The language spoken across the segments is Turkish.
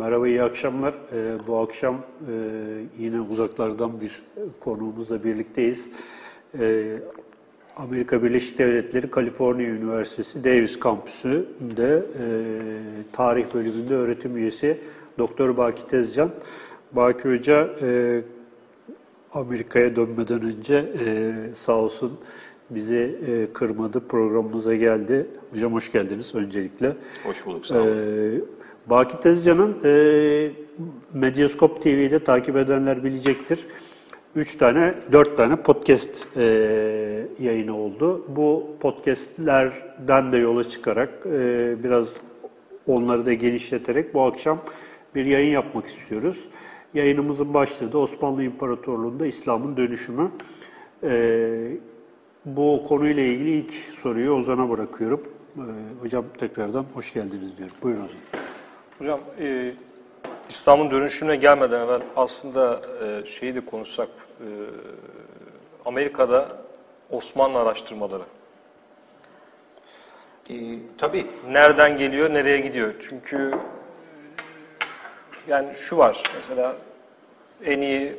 Merhaba, iyi akşamlar. Ee, bu akşam e, yine uzaklardan bir konuğumuzla birlikteyiz. Ee, Amerika Birleşik Devletleri Kaliforniya Üniversitesi Davis Kampüsü'nde e, tarih bölümünde öğretim üyesi Doktor Baki Tezcan. Baki Hoca e, Amerika'ya dönmeden önce e, sağ olsun bizi e, kırmadı, programımıza geldi. Hocam hoş geldiniz öncelikle. Hoş bulduk, sağ olun. Ee, Baki Tezcan'ın e, Medyaskop TV'de takip edenler bilecektir. Üç tane, dört tane podcast e, yayını oldu. Bu podcastlerden de yola çıkarak e, biraz onları da genişleterek bu akşam bir yayın yapmak istiyoruz. Yayınımızın başlığı da Osmanlı İmparatorluğu'nda İslam'ın dönüşümü. E, bu konuyla ilgili ilk soruyu Ozan'a bırakıyorum. E, hocam tekrardan hoş geldiniz diyorum. Buyurun Ozan. Hocam e, İslam'ın dönüşümüne gelmeden evvel aslında e, şeyi de konuşsak e, Amerika'da Osmanlı araştırmaları Ee, tabii, nereden geliyor, nereye gidiyor? Çünkü yani şu var mesela en iyi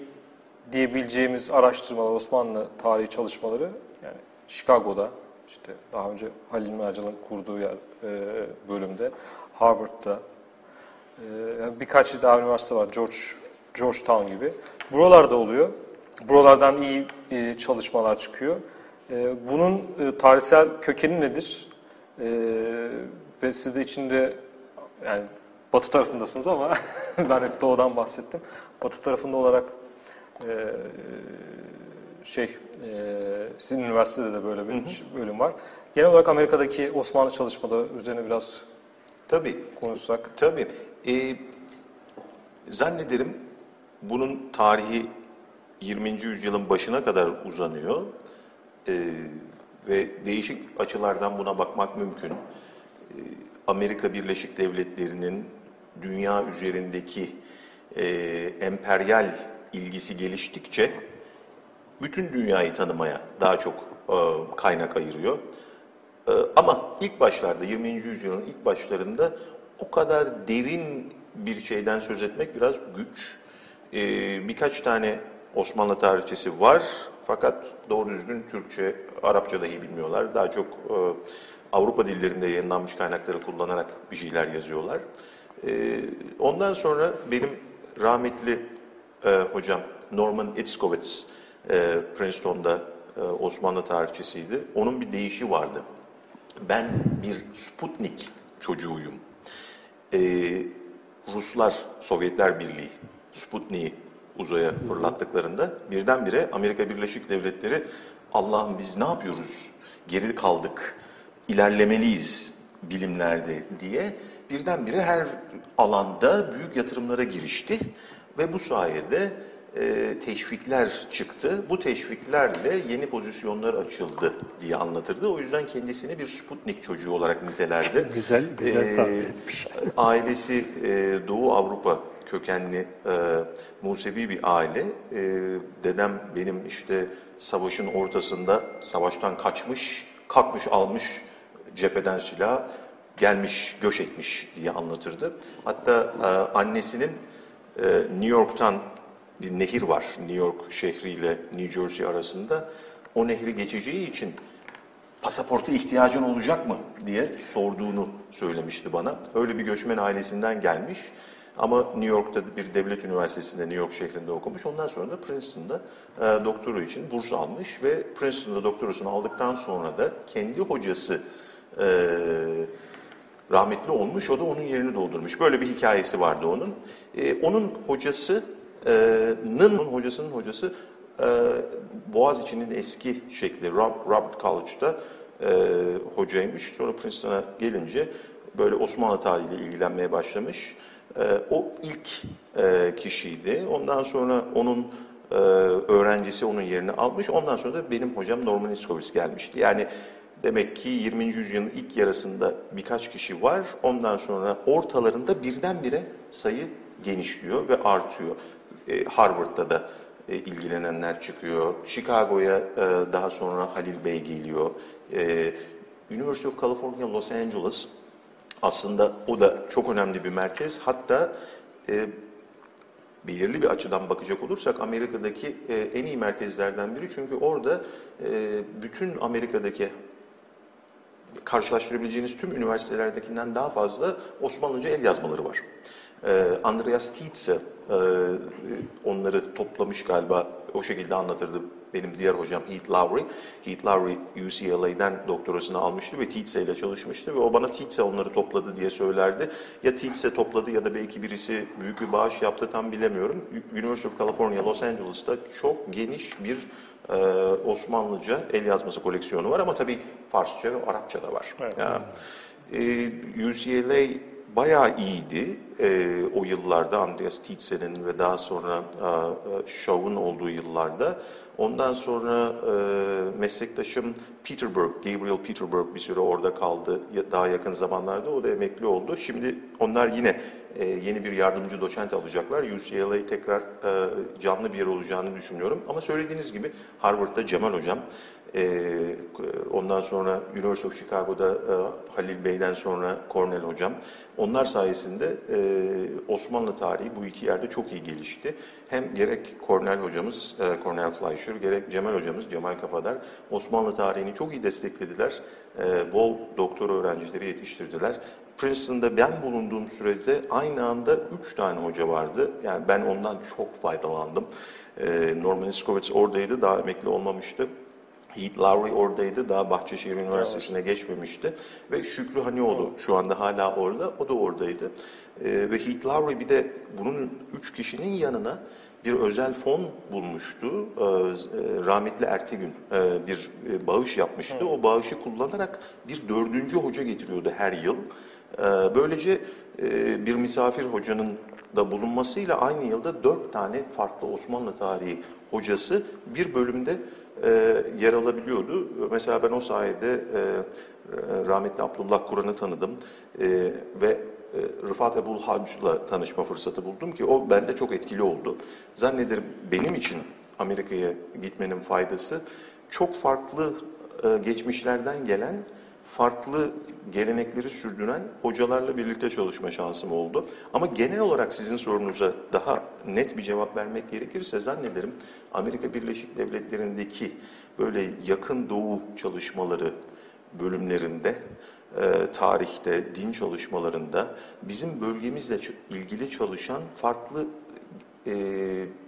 diyebileceğimiz araştırmalar Osmanlı tarihi çalışmaları yani Chicago'da işte daha önce Halil Mercan'ın kurduğu yer, e, bölümde Harvard'da e, yani birkaç daha üniversite var George Georgetown gibi. Buralarda oluyor. Buralardan iyi e, çalışmalar çıkıyor. E, bunun e, tarihsel kökeni nedir? E, ve siz de içinde yani batı tarafındasınız ama ben hep doğudan bahsettim. Batı tarafında olarak e, şey e, sizin üniversitede de böyle bir bölüm var. Genel olarak Amerika'daki Osmanlı çalışmaları üzerine biraz tabii, konuşsak. tabii. Ee, zannederim bunun tarihi 20. yüzyılın başına kadar uzanıyor. Ee, ve değişik açılardan buna bakmak mümkün. Ee, Amerika Birleşik Devletleri'nin dünya üzerindeki e, emperyal ilgisi geliştikçe bütün dünyayı tanımaya daha çok e, kaynak ayırıyor. E, ama ilk başlarda 20. yüzyılın ilk başlarında o kadar derin bir şeyden söz etmek biraz güç. E, birkaç tane Osmanlı tarihçisi var fakat doğru düzgün Türkçe, Arapça dahi bilmiyorlar. Daha çok e, Avrupa dillerinde yayınlanmış kaynakları kullanarak bir şeyler yazıyorlar. E, ondan sonra benim rahmetli e, hocam Norman Itzkovitz, e, Princeton'da e, Osmanlı tarihçisiydi. Onun bir deyişi vardı. Ben bir Sputnik çocuğuyum. E, Ruslar, Sovyetler Birliği Sputnik'i uzaya fırlattıklarında birdenbire Amerika Birleşik Devletleri Allah'ım biz ne yapıyoruz? Geri kaldık, ilerlemeliyiz bilimlerde diye birdenbire her alanda büyük yatırımlara girişti ve bu sayede e, teşvikler çıktı. Bu teşviklerle yeni pozisyonlar açıldı diye anlatırdı. O yüzden kendisini bir Sputnik çocuğu olarak nitelerdi. Güzel, güzel tahmin etmiş. Ailesi e, Doğu Avrupa kökenli e, Musevi bir aile. E, dedem benim işte savaşın ortasında savaştan kaçmış, kalkmış almış cepheden silah, gelmiş, göç etmiş diye anlatırdı. Hatta e, annesinin e, New York'tan bir nehir var. New York şehriyle New Jersey arasında. O nehri geçeceği için pasaporta ihtiyacın olacak mı diye sorduğunu söylemişti bana. Öyle bir göçmen ailesinden gelmiş. Ama New York'ta bir devlet üniversitesinde New York şehrinde okumuş. Ondan sonra da Princeton'da e, doktora için burs almış ve Princeton'da doktorasını aldıktan sonra da kendi hocası e, rahmetli olmuş. O da onun yerini doldurmuş. Böyle bir hikayesi vardı onun. E, onun hocasının hocasının hocası e, Boğaziçi'nin eski şekli Rob, Robert College'da hocaymış. Sonra Princeton'a gelince böyle Osmanlı tarihiyle ilgilenmeye başlamış. O ilk kişiydi. Ondan sonra onun e, öğrencisi onun yerini almış. Ondan sonra da benim hocam Norman Iskovic gelmişti. Yani demek ki 20. yüzyılın ilk yarısında birkaç kişi var. Ondan sonra ortalarında birdenbire sayı genişliyor ve artıyor. E, Harvard'da da e, ilgilenenler çıkıyor. Chicago'ya e, daha sonra Halil Bey geliyor. E, University of California Los Angeles aslında o da çok önemli bir merkez. Hatta e, belirli bir açıdan bakacak olursak Amerika'daki en iyi merkezlerden biri. Çünkü orada bütün Amerika'daki karşılaştırabileceğiniz tüm üniversitelerdekinden daha fazla Osmanlıca el yazmaları var. Ee, Andreas Tietze e, onları toplamış galiba o şekilde anlatırdı benim diğer hocam Heath Lowry. Heath Lowry UCLA'den doktorasını almıştı ve Tietze ile çalışmıştı ve o bana Tietze onları topladı diye söylerdi. Ya Tietze topladı ya da belki birisi büyük bir bağış yaptı tam bilemiyorum. University of California Los Angeles'ta çok geniş bir e, Osmanlıca el yazması koleksiyonu var ama tabii Farsça ve Arapça da var. Evet. Ya, e, UCLA bayağı iyiydi e, o yıllarda Andreas Tietze'nin ve daha sonra e, e, Shaw'un olduğu yıllarda. Ondan sonra e, meslektaşım Peterberg, Gabriel Peterberg bir süre orada kaldı daha yakın zamanlarda. O da emekli oldu. Şimdi onlar yine e, yeni bir yardımcı doçent alacaklar. UCLA tekrar e, canlı bir yer olacağını düşünüyorum. Ama söylediğiniz gibi Harvard'da Cemal Hocam, e, ondan sonra University of Chicago'da e, Halil Bey'den sonra Cornell Hocam. Onlar sayesinde e, Osmanlı tarihi bu iki yerde çok iyi gelişti. Hem gerek Cornell hocamız, e, Cornell Fleischer, gerek Cemal hocamız, Cemal Kafadar Osmanlı tarihini çok iyi desteklediler. E, bol doktor öğrencileri yetiştirdiler. Princeton'da ben bulunduğum sürede aynı anda üç tane hoca vardı. Yani ben ondan çok faydalandım. E, Norman Iskovitz oradaydı, daha emekli olmamıştı. Heath Lowry oradaydı, daha Bahçeşehir Üniversitesi'ne geçmemişti. Ve Şükrü Hanioğlu şu anda hala orada, o da oradaydı. Ee, ve Heath Lowry bir de bunun üç kişinin yanına bir özel fon bulmuştu. Ee, e, rahmetli Ertegün e, bir e, bağış yapmıştı. O bağışı kullanarak bir dördüncü hoca getiriyordu her yıl. Ee, böylece e, bir misafir hocanın da bulunmasıyla aynı yılda dört tane farklı Osmanlı tarihi hocası bir bölümde e, yer alabiliyordu. Mesela ben o sayede e, e, rahmetli Abdullah Kur'an'ı tanıdım e, ve e, Rıfat Ebul Hac'la tanışma fırsatı buldum ki o bende çok etkili oldu. Zannederim benim için Amerika'ya gitmenin faydası çok farklı e, geçmişlerden gelen farklı gelenekleri sürdüren hocalarla birlikte çalışma şansım oldu. Ama genel olarak sizin sorunuza daha net bir cevap vermek gerekirse zannederim Amerika Birleşik Devletleri'ndeki böyle yakın doğu çalışmaları bölümlerinde, e, tarihte, din çalışmalarında bizim bölgemizle ilgili çalışan farklı e,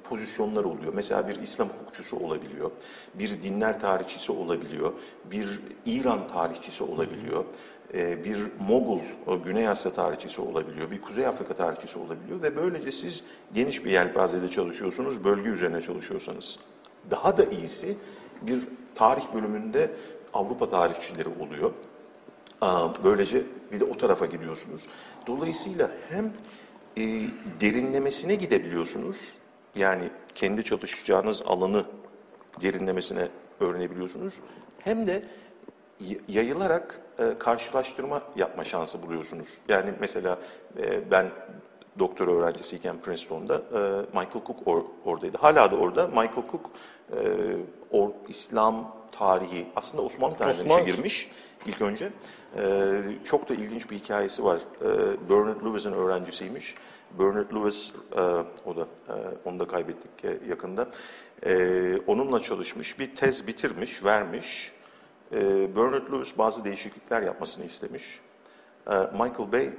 pozisyonlar oluyor. Mesela bir İslam hukukçusu olabiliyor, bir dinler tarihçisi olabiliyor, bir İran tarihçisi olabiliyor, e, bir Mogul, o Güney Asya tarihçisi olabiliyor, bir Kuzey Afrika tarihçisi olabiliyor ve böylece siz geniş bir yelpazede çalışıyorsunuz, bölge üzerine çalışıyorsanız. Daha da iyisi bir tarih bölümünde Avrupa tarihçileri oluyor. Böylece bir de o tarafa gidiyorsunuz. Dolayısıyla hem e, derinlemesine gidebiliyorsunuz, yani kendi çalışacağınız alanı derinlemesine öğrenebiliyorsunuz, hem de yayılarak e, karşılaştırma yapma şansı buluyorsunuz. Yani mesela e, ben doktor öğrencisiyken Princeton'da e, Michael Cook or- oradaydı. Hala da orada. Michael Cook e, or, İslam tarihi, aslında Osmanlı tarihine Osmanlı. girmiş ilk önce. Ee, çok da ilginç bir hikayesi var. Ee, Bernard Lewis'in öğrencisiymiş. Bernard Lewis, e, o da e, onu da kaybettik e, yakında. Ee, onunla çalışmış, bir tez bitirmiş, vermiş. Ee, Bernard Lewis bazı değişiklikler yapmasını istemiş. Ee, Michael Bay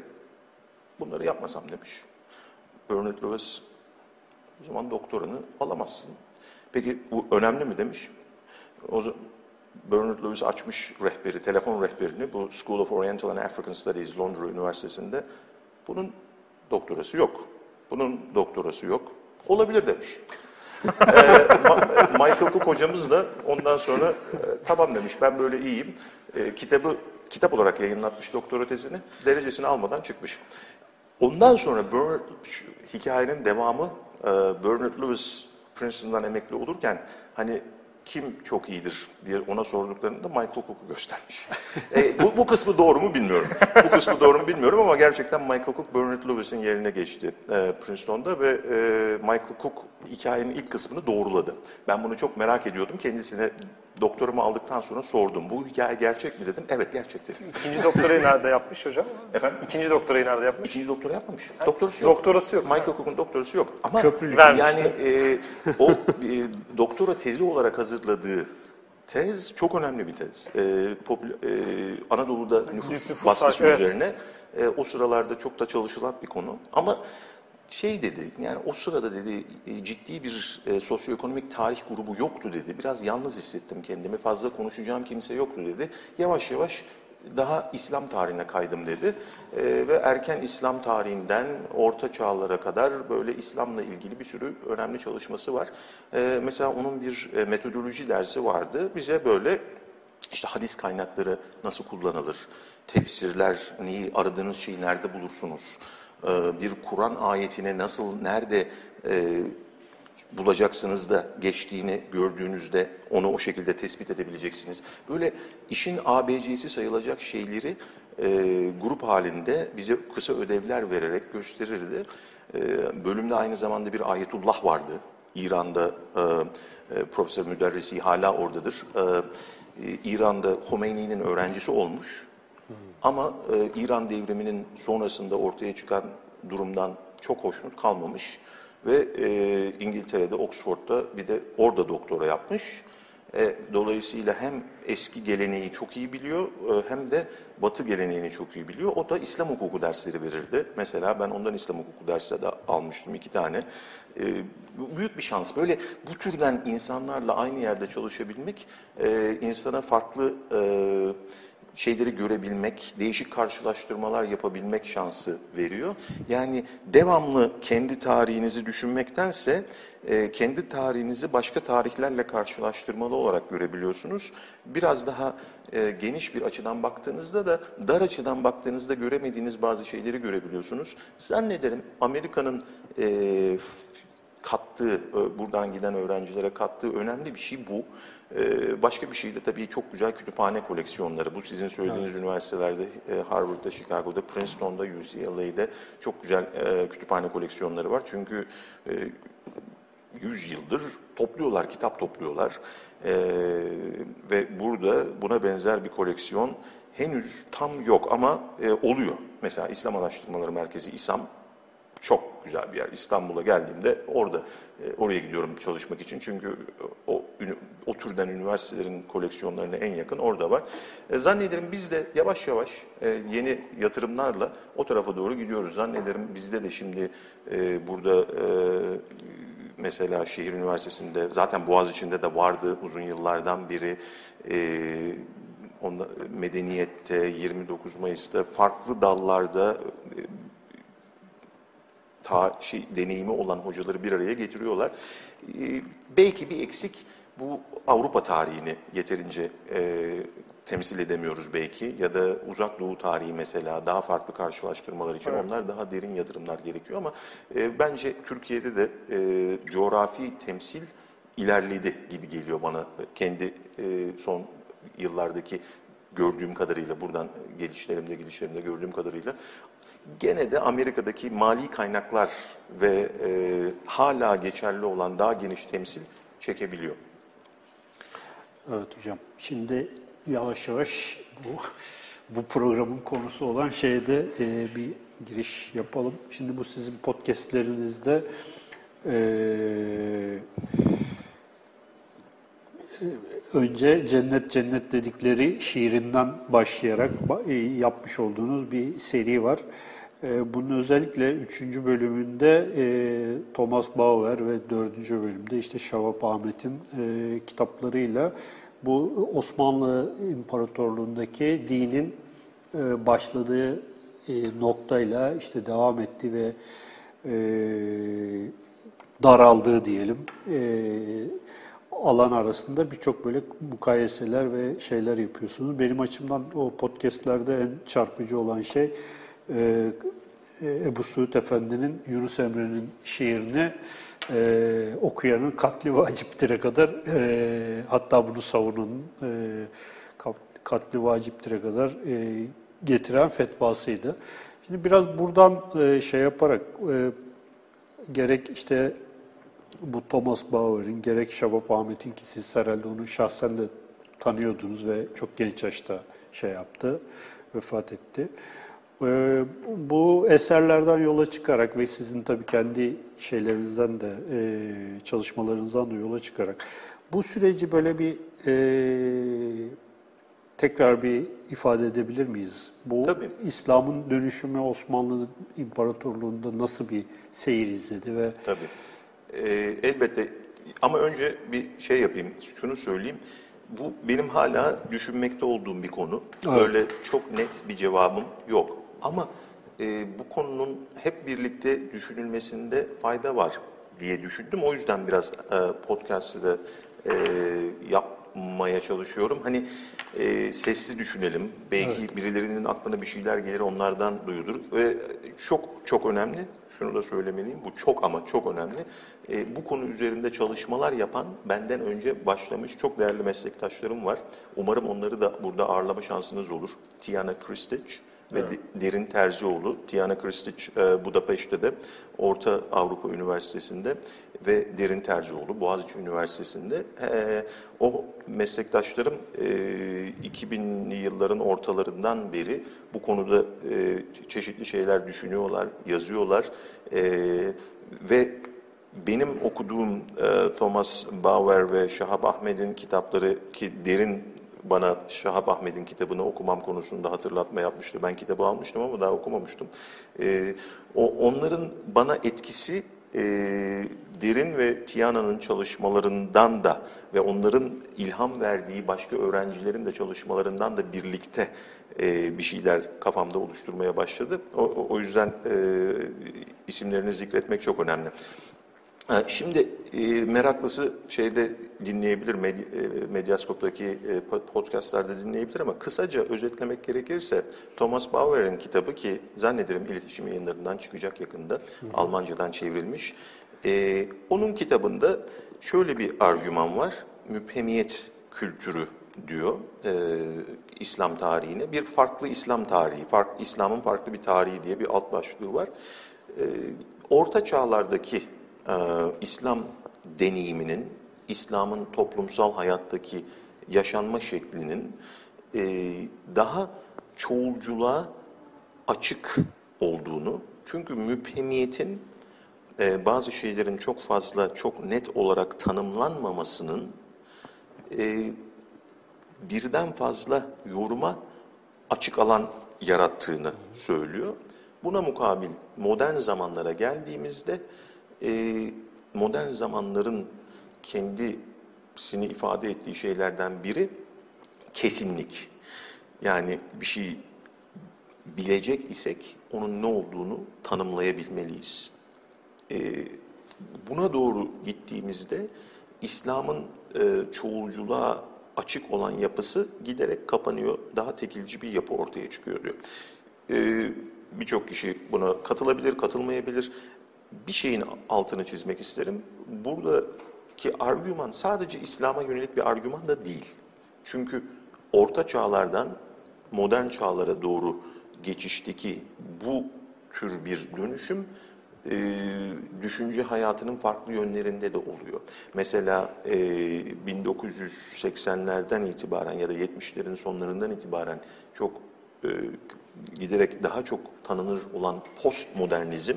bunları yapmasam demiş. Bernard Lewis o zaman doktoranı alamazsın. Peki bu önemli mi demiş. O zaman Bernard Lewis açmış rehberi, telefon rehberini bu School of Oriental and African Studies Londra Üniversitesi'nde. Bunun doktorası yok. Bunun doktorası yok. Olabilir demiş. Ee, Michael Cook hocamız da ondan sonra e, tamam demiş ben böyle iyiyim. E, kitabı kitap olarak yayınlatmış doktora tezini. Derecesini almadan çıkmış. Ondan sonra Bernard, hikayenin devamı e, Bernard Lewis Princeton'dan emekli olurken hani kim çok iyidir diye ona sorduklarında Michael Cook'u göstermiş. E, bu, bu kısmı doğru mu bilmiyorum. Bu kısmı doğru mu bilmiyorum ama gerçekten Michael Cook Bernard Lewis'in yerine geçti e, Princeton'da ve e, Michael Cook hikayenin ilk kısmını doğruladı. Ben bunu çok merak ediyordum. Kendisine doktorumu aldıktan sonra sordum. Bu hikaye gerçek mi dedim. Evet gerçek dedim. İkinci doktorayı nerede yapmış hocam? Efendim? İkinci doktorayı nerede yapmış? İkinci doktora yapmamış. Doktorası yok. Doktorası yok. Michael Cook'un doktorası yok. Ama Köprülük. Yani e, o e, doktora tezi olarak hazırladığı tez çok önemli bir tez. E, popül- e, Anadolu'da nüfus, nüfus baskısı evet. üzerine e, o sıralarda çok da çalışılan bir konu. Ama şey dedi, yani o sırada dedi e, ciddi bir e, sosyoekonomik tarih grubu yoktu dedi. Biraz yalnız hissettim kendimi, fazla konuşacağım kimse yoktu dedi. Yavaş yavaş daha İslam tarihine kaydım dedi. E, ve erken İslam tarihinden orta çağlara kadar böyle İslam'la ilgili bir sürü önemli çalışması var. E, mesela onun bir e, metodoloji dersi vardı. Bize böyle işte hadis kaynakları nasıl kullanılır, tefsirler, neyi aradığınız şeyi nerede bulursunuz, bir Kur'an ayetine nasıl, nerede e, bulacaksınız da geçtiğini gördüğünüzde onu o şekilde tespit edebileceksiniz. Böyle işin ABC'si sayılacak şeyleri e, grup halinde bize kısa ödevler vererek gösterirdi. E, bölümde aynı zamanda bir ayetullah vardı. İran'da e, e, Profesör Müderrisi hala oradadır. E, e, İran'da Homeyni'nin öğrencisi olmuş. Ama e, İran devriminin sonrasında ortaya çıkan durumdan çok hoşnut kalmamış ve e, İngiltere'de Oxford'da bir de orada doktora yapmış. E, dolayısıyla hem eski geleneği çok iyi biliyor e, hem de Batı geleneğini çok iyi biliyor. O da İslam hukuku dersleri verirdi. Mesela ben ondan İslam hukuku dersi de almıştım iki tane. E, büyük bir şans. Böyle bu türden insanlarla aynı yerde çalışabilmek e, insana farklı e, şeyleri görebilmek, değişik karşılaştırmalar yapabilmek şansı veriyor. Yani devamlı kendi tarihinizi düşünmektense e, kendi tarihinizi başka tarihlerle karşılaştırmalı olarak görebiliyorsunuz. Biraz daha e, geniş bir açıdan baktığınızda da dar açıdan baktığınızda göremediğiniz bazı şeyleri görebiliyorsunuz. Zannederim Amerika'nın e, kattığı, buradan giden öğrencilere kattığı önemli bir şey bu. Ee, Başka bir şey de tabii çok güzel kütüphane koleksiyonları. Bu sizin söylediğiniz üniversitelerde, e, Harvard'da, Chicago'da, Princeton'da, UCLA'de çok güzel e, kütüphane koleksiyonları var. Çünkü e, 100 yıldır topluyorlar, kitap topluyorlar. Ve burada buna benzer bir koleksiyon henüz tam yok ama e, oluyor. Mesela İslam Araştırmaları Merkezi İSAM çok güzel bir yer. İstanbul'a geldiğimde orada e, oraya gidiyorum çalışmak için. Çünkü o o türden üniversitelerin koleksiyonlarına en yakın orada var. E, zannederim biz de yavaş yavaş e, yeni yatırımlarla o tarafa doğru gidiyoruz. Zannederim bizde de şimdi burada mesela şehir üniversitesinde zaten Boğaziçi'nde de vardı uzun yıllardan beri e, onda, medeniyette 29 Mayıs'ta farklı dallarda ta, şey, deneyimi olan hocaları bir araya getiriyorlar. Ee, belki bir eksik bu Avrupa tarihini yeterince e, temsil edemiyoruz belki ya da uzak doğu tarihi mesela daha farklı karşılaştırmalar için onlar daha derin yatırımlar gerekiyor ama e, bence Türkiye'de de e, coğrafi temsil ilerledi gibi geliyor bana kendi e, son yıllardaki gördüğüm kadarıyla buradan gelişlerimde gidişlerimde gördüğüm kadarıyla gene de Amerika'daki mali kaynaklar ve e, hala geçerli olan daha geniş temsil çekebiliyor. Evet hocam. Şimdi yavaş yavaş bu bu programın konusu olan şeyde e, bir giriş yapalım. Şimdi bu sizin podcastlerinizde e, önce cennet cennet dedikleri şiirinden başlayarak ba- e, yapmış olduğunuz bir seri var. E, Bunun özellikle üçüncü bölümünde e, Thomas Bauer ve dördüncü bölümde işte Şavap Ahmet'in e, kitaplarıyla bu Osmanlı İmparatorluğu'ndaki dinin e, başladığı noktayla işte devam etti ve daraldığı diyelim alan arasında birçok böyle mukayeseler ve şeyler yapıyorsunuz. Benim açımdan o podcastlerde en çarpıcı olan şey e, Ebu Suud Efendi'nin Yunus Emre'nin şiirini e, okuyanın katli vaciptir'e kadar e, hatta bunu savunanın e, kat- katli vaciptir'e kadar e, getiren fetvasıydı. Şimdi biraz buradan e, şey yaparak e, gerek işte bu Thomas Bauer'in gerek Şabap Ahmet'in ki siz herhalde onu şahsen de tanıyordunuz ve çok genç yaşta şey yaptı, vefat etti. E, bu eserlerden yola çıkarak ve sizin tabii kendi şeylerinizden de e, çalışmalarınızdan da yola çıkarak bu süreci böyle bir e, tekrar bir ifade edebilir miyiz? Bu Tabii. İslam'ın dönüşümü Osmanlı İmparatorluğu'nda nasıl bir seyir izledi ve Tabii. Ee, elbette ama önce bir şey yapayım, şunu söyleyeyim. Bu benim hala düşünmekte olduğum bir konu. Evet. Böyle çok net bir cevabım yok. Ama e, bu konunun hep birlikte düşünülmesinde fayda var diye düşündüm. O yüzden biraz e, podcast'ı da e, yapmaya çalışıyorum. Hani e, sesli düşünelim. Belki birilerinin aklına bir şeyler gelir onlardan duyulur. Ve çok çok önemli. Şunu da söylemeliyim. Bu çok ama çok önemli. E, bu konu üzerinde çalışmalar yapan benden önce başlamış çok değerli meslektaşlarım var. Umarım onları da burada ağırlama şansınız olur. Tiana Kristic ve De- Derin Terzioğlu. Tiana Kristic e, Budapeşte'de, Orta Avrupa Üniversitesi'nde ve Derin Terzioğlu Boğaziçi Üniversitesi'nde. E, o meslektaşlarım e, 2000'li yılların ortalarından beri bu konuda e, çeşitli şeyler düşünüyorlar, yazıyorlar E, ve benim okuduğum e, Thomas Bauer ve Şahap Ahmet'in kitapları ki derin bana Şahap Ahmet'in kitabını okumam konusunda hatırlatma yapmıştı. Ben kitabı almıştım ama daha okumamıştım. E, o onların bana etkisi e, Derin ve Tiana'nın çalışmalarından da ve onların ilham verdiği başka öğrencilerin de çalışmalarından da birlikte e, bir şeyler kafamda oluşturmaya başladı. O, o- yüzden e, isimlerini zikretmek çok önemli. Şimdi e, meraklısı şeyde dinleyebilir, e, Medyaskop'taki e, po- podcastlarda dinleyebilir ama kısaca özetlemek gerekirse Thomas Bauer'in kitabı ki zannederim iletişim yayınlarından çıkacak yakında, Almancadan çevrilmiş. Onun kitabında şöyle bir argüman var, müphemiyet kültürü diyor e, İslam tarihine. Bir farklı İslam tarihi, fark, İslam'ın farklı bir tarihi diye bir alt başlığı var. E, Orta çağlardaki e, İslam deneyiminin, İslam'ın toplumsal hayattaki yaşanma şeklinin e, daha çoğulculuğa açık olduğunu, çünkü müphemiyetin e, bazı şeylerin çok fazla, çok net olarak tanımlanmamasının e, birden fazla yoruma açık alan yarattığını söylüyor. Buna mukabil modern zamanlara geldiğimizde e, modern zamanların kendisini ifade ettiği şeylerden biri kesinlik. Yani bir şey bilecek isek onun ne olduğunu tanımlayabilmeliyiz. E, buna doğru gittiğimizde İslam'ın e, çoğulculuğa açık olan yapısı giderek kapanıyor. Daha tekilci bir yapı ortaya çıkıyor diyor. E, Birçok kişi buna katılabilir, katılmayabilir. Bir şeyin altını çizmek isterim. Buradaki argüman sadece İslam'a yönelik bir argüman da değil. Çünkü orta çağlardan modern çağlara doğru geçişteki bu tür bir dönüşüm e, düşünce hayatının farklı yönlerinde de oluyor. Mesela e, 1980'lerden itibaren ya da 70'lerin sonlarından itibaren çok e, giderek daha çok tanınır olan postmodernizm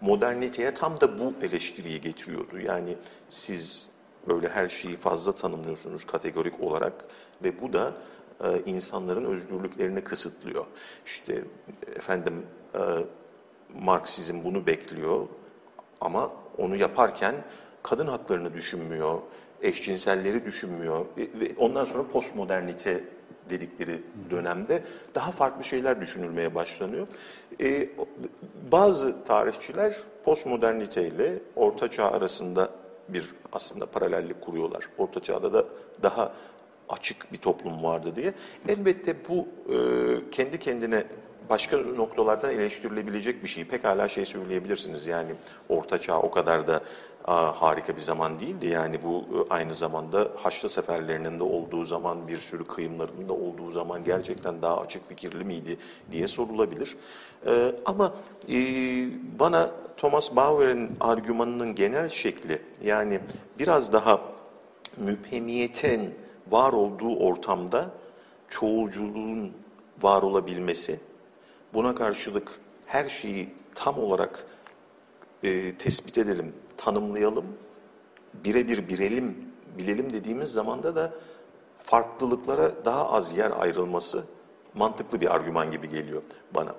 moderniteye tam da bu eleştiriyi getiriyordu. Yani siz böyle her şeyi fazla tanımlıyorsunuz kategorik olarak ve bu da e, insanların özgürlüklerini kısıtlıyor. İşte efendim e, Marksizm bunu bekliyor ama onu yaparken kadın haklarını düşünmüyor, eşcinselleri düşünmüyor ve ondan sonra postmodernite dedikleri dönemde daha farklı şeyler düşünülmeye başlanıyor. E, bazı tarihçiler postmodernite ile Orta Çağ arasında bir aslında paralellik kuruyorlar. Orta Çağ'da da daha açık bir toplum vardı diye. Elbette bu e, kendi kendine başka noktalardan eleştirilebilecek bir şey. Pekala şey söyleyebilirsiniz yani Orta Çağ o kadar da aa, harika bir zaman değildi. Yani bu e, aynı zamanda Haçlı seferlerinin de olduğu zaman, bir sürü kıyımların da olduğu zaman gerçekten daha açık fikirli miydi diye sorulabilir. E, ama e, bana Thomas Bauer'in argümanının genel şekli yani biraz daha müphemiyetin var olduğu ortamda çoğulculuğun var olabilmesi, buna karşılık her şeyi tam olarak e, tespit edelim, tanımlayalım, birebir bilelim, bilelim dediğimiz zamanda da farklılıklara daha az yer ayrılması mantıklı bir argüman gibi geliyor bana.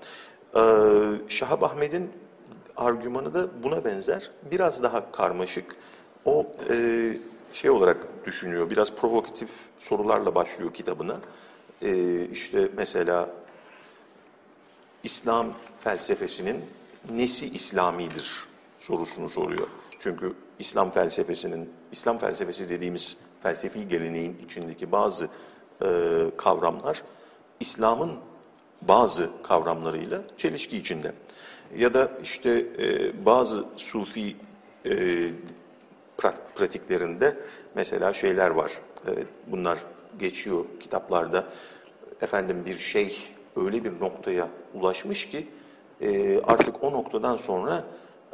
Ee, Şahap Ahmet'in argümanı da buna benzer. Biraz daha karmaşık. O e, şey olarak düşünüyor, biraz provokatif sorularla başlıyor kitabına. E, işte mesela İslam felsefesinin nesi İslamidir sorusunu soruyor. Çünkü İslam felsefesinin, İslam felsefesi dediğimiz felsefi geleneğin içindeki bazı e, kavramlar İslam'ın bazı kavramlarıyla çelişki içinde. Ya da işte e, bazı sufi e, pratiklerinde mesela şeyler var. E, bunlar geçiyor kitaplarda. Efendim bir şey öyle bir noktaya ulaşmış ki e, artık o noktadan sonra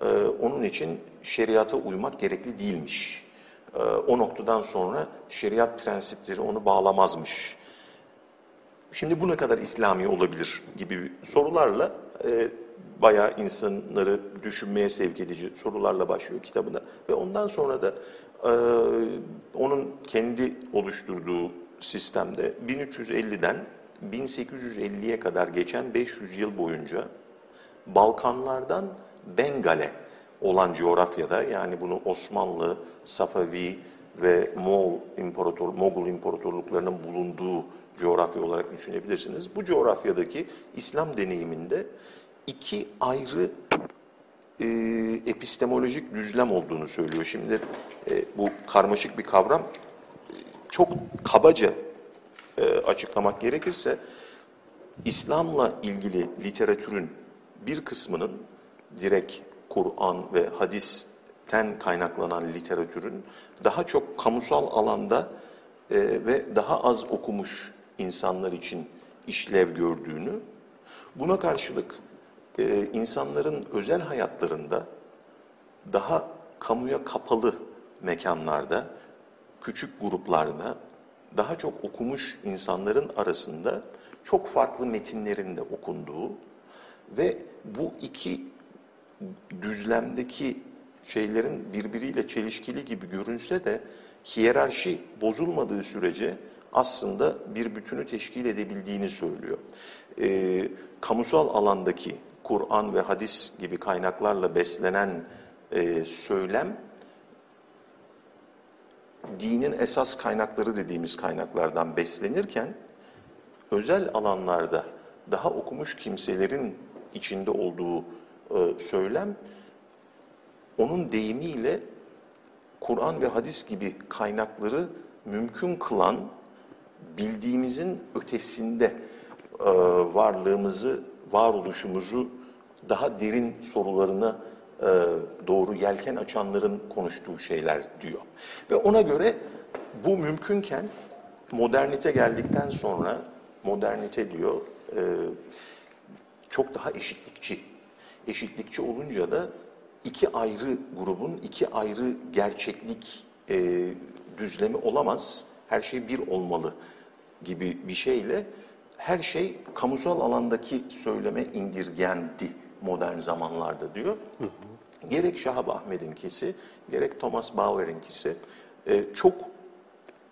e, onun için şeriata uymak gerekli değilmiş. E, o noktadan sonra şeriat prensipleri onu bağlamazmış. Şimdi bu ne kadar İslami olabilir gibi sorularla e, bayağı insanları düşünmeye sevk edici sorularla başlıyor kitabına. Ve ondan sonra da e, onun kendi oluşturduğu sistemde 1350'den 1850'ye kadar geçen 500 yıl boyunca Balkanlardan Bengal'e olan coğrafyada yani bunu Osmanlı, Safavi ve Moğol İmparator, Mogul imparatorluklarının bulunduğu coğrafya olarak düşünebilirsiniz. Bu coğrafyadaki İslam deneyiminde iki ayrı e, epistemolojik düzlem olduğunu söylüyor. Şimdi e, bu karmaşık bir kavram. Çok kabaca e, açıklamak gerekirse İslam'la ilgili literatürün bir kısmının direkt Kur'an ve hadisten kaynaklanan literatürün daha çok kamusal alanda e, ve daha az okumuş insanlar için işlev gördüğünü, buna karşılık e, insanların özel hayatlarında daha kamuya kapalı mekanlarda, küçük gruplarda daha çok okumuş insanların arasında çok farklı metinlerinde okunduğu ve bu iki düzlemdeki şeylerin birbiriyle çelişkili gibi görünse de hiyerarşi bozulmadığı sürece aslında bir bütünü teşkil edebildiğini söylüyor. E, kamusal alandaki Kur'an ve hadis gibi kaynaklarla beslenen e, söylem, dinin esas kaynakları dediğimiz kaynaklardan beslenirken, özel alanlarda daha okumuş kimselerin içinde olduğu e, söylem, onun deyimiyle Kur'an ve hadis gibi kaynakları mümkün kılan bildiğimizin ötesinde e, varlığımızı, varoluşumuzu daha derin sorularına e, doğru yelken açanların konuştuğu şeyler diyor. Ve ona göre bu mümkünken modernite geldikten sonra modernite diyor e, çok daha eşitlikçi. Eşitlikçi olunca da iki ayrı grubun iki ayrı gerçeklik e, düzlemi olamaz. Her şey bir olmalı gibi bir şeyle her şey kamusal alandaki söyleme indirgendi modern zamanlarda diyor. Hı hı. Gerek Şahap Ahmet'inkisi, gerek Thomas Bauer'inkisi e, çok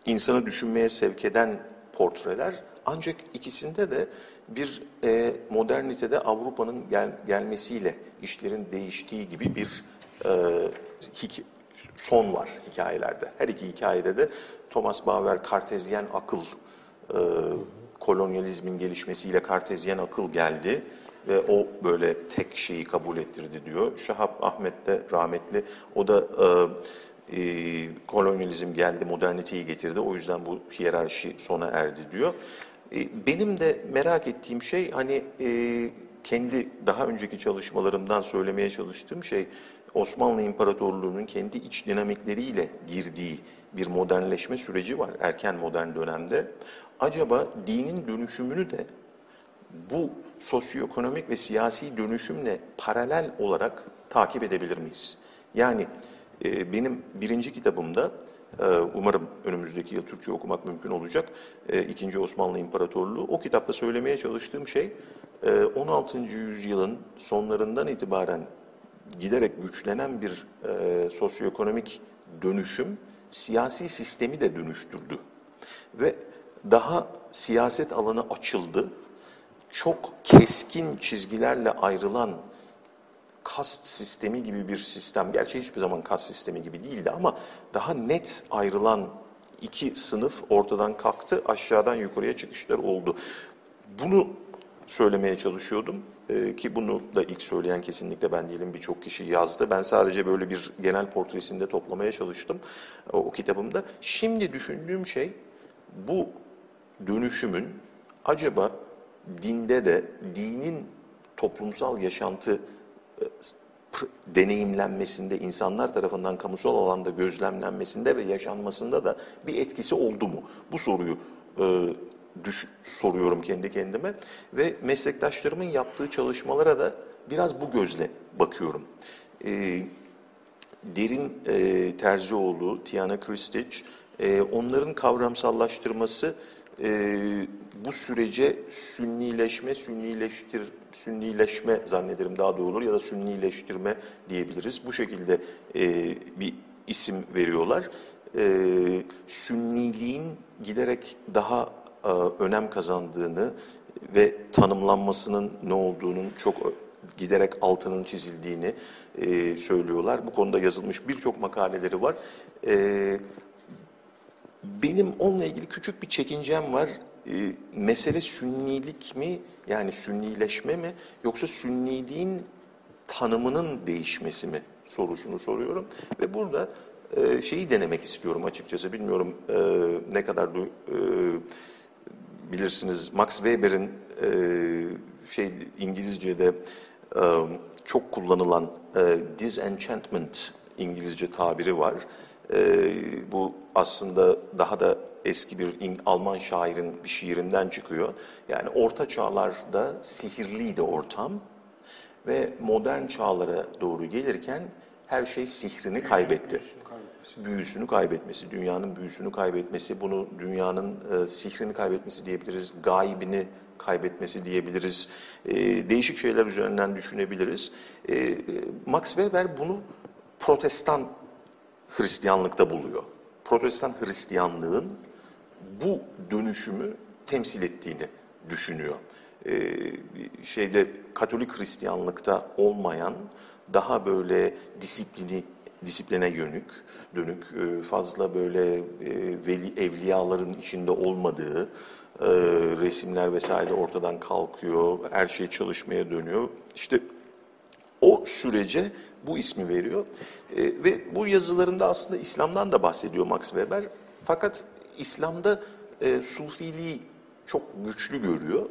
insanı düşünmeye sevk eden portreler. Ancak ikisinde de bir e, modernitede Avrupa'nın gel, gelmesiyle işlerin değiştiği gibi bir e, son var hikayelerde. Her iki hikayede de Thomas Bauer kartezyen akıl e, kolonyalizmin gelişmesiyle kartezyen akıl geldi ve o böyle tek şeyi kabul ettirdi diyor. Şahap Ahmet de rahmetli o da e, e, kolonyalizm geldi, moderniteyi getirdi. O yüzden bu hiyerarşi sona erdi diyor. E, benim de merak ettiğim şey hani e, kendi daha önceki çalışmalarımdan söylemeye çalıştığım şey Osmanlı İmparatorluğu'nun kendi iç dinamikleriyle girdiği bir modernleşme süreci var erken modern dönemde. Acaba dinin dönüşümünü de bu sosyoekonomik ve siyasi dönüşümle paralel olarak takip edebilir miyiz? Yani e, benim birinci kitabımda umarım önümüzdeki yıl Türkçe okumak mümkün olacak. Ee, İkinci Osmanlı İmparatorluğu. O kitapta söylemeye çalıştığım şey e, 16. yüzyılın sonlarından itibaren giderek güçlenen bir e, sosyoekonomik dönüşüm siyasi sistemi de dönüştürdü. Ve daha siyaset alanı açıldı. Çok keskin çizgilerle ayrılan kast sistemi gibi bir sistem, gerçi hiçbir zaman kast sistemi gibi değildi ama daha net ayrılan iki sınıf ortadan kalktı, aşağıdan yukarıya çıkışlar oldu. Bunu söylemeye çalışıyordum ee, ki bunu da ilk söyleyen kesinlikle ben değilim birçok kişi yazdı. Ben sadece böyle bir genel portresinde toplamaya çalıştım o, o kitabımda. Şimdi düşündüğüm şey bu dönüşümün acaba dinde de dinin toplumsal yaşantı deneyimlenmesinde, insanlar tarafından kamusal alanda gözlemlenmesinde ve yaşanmasında da bir etkisi oldu mu? Bu soruyu e, düş, soruyorum kendi kendime ve meslektaşlarımın yaptığı çalışmalara da biraz bu gözle bakıyorum. E, Derin e, Terzioğlu, Tiana Kristich, e, onların kavramsallaştırması e, bu sürece sünnileşme, sünnileştir, sünnileşme zannederim daha doğru olur ya da sünnileştirme diyebiliriz. Bu şekilde e, bir isim veriyorlar. E, sünniliğin giderek daha e, önem kazandığını ve tanımlanmasının ne olduğunun çok giderek altının çizildiğini e, söylüyorlar. Bu konuda yazılmış birçok makaleleri var. E, benim onunla ilgili küçük bir çekincem var. E, mesele sünnilik mi, yani sünnileşme mi, yoksa sünniliğin tanımının değişmesi mi sorusunu soruyorum. Ve burada e, şeyi denemek istiyorum açıkçası. Bilmiyorum e, ne kadar e, bilirsiniz. Max Weber'in e, şey İngilizce'de e, çok kullanılan e, disenchantment İngilizce tabiri var. E, bu aslında daha da eski bir Alman şairin bir şiirinden çıkıyor. Yani orta çağlarda sihirliydi ortam ve modern çağlara doğru gelirken her şey sihrini kaybetti. Büyüsünü kaybetmesi, dünyanın büyüsünü kaybetmesi, bunu dünyanın e, sihrini kaybetmesi diyebiliriz, gaybini kaybetmesi diyebiliriz, e, değişik şeyler üzerinden düşünebiliriz. E, e, Max Weber bunu protestan Hristiyanlıkta buluyor. Protestan Hristiyanlığın bu dönüşümü temsil ettiğini düşünüyor. Ee, şeyde Katolik Hristiyanlıkta olmayan daha böyle disiplini disipline yönük dönük e, fazla böyle e, veli evliyaların içinde olmadığı e, resimler vesaire ortadan kalkıyor. Her şey çalışmaya dönüyor. İşte o sürece bu ismi veriyor. E, ve bu yazılarında aslında İslam'dan da bahsediyor Max Weber. Fakat İslam'da e, Sufiliği çok güçlü görüyor.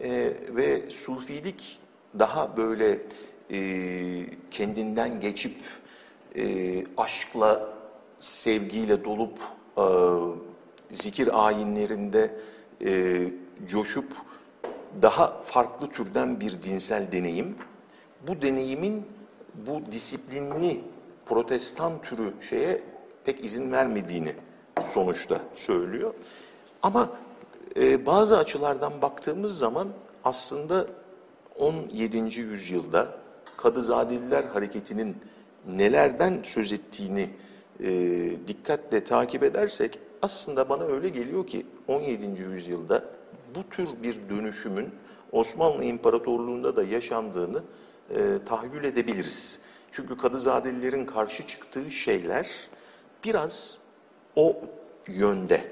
E, ve Sufilik daha böyle e, kendinden geçip e, aşkla, sevgiyle dolup e, zikir ayinlerinde e, coşup daha farklı türden bir dinsel deneyim. Bu deneyimin bu disiplinli protestan türü şeye pek izin vermediğini sonuçta söylüyor. Ama e, bazı açılardan baktığımız zaman aslında 17. yüzyılda Kadızadeliler hareketinin nelerden söz ettiğini e, dikkatle takip edersek aslında bana öyle geliyor ki 17. yüzyılda bu tür bir dönüşümün Osmanlı İmparatorluğu'nda da yaşandığını e, tahayyül edebiliriz. Çünkü Kadızadelilerin karşı çıktığı şeyler biraz o yönde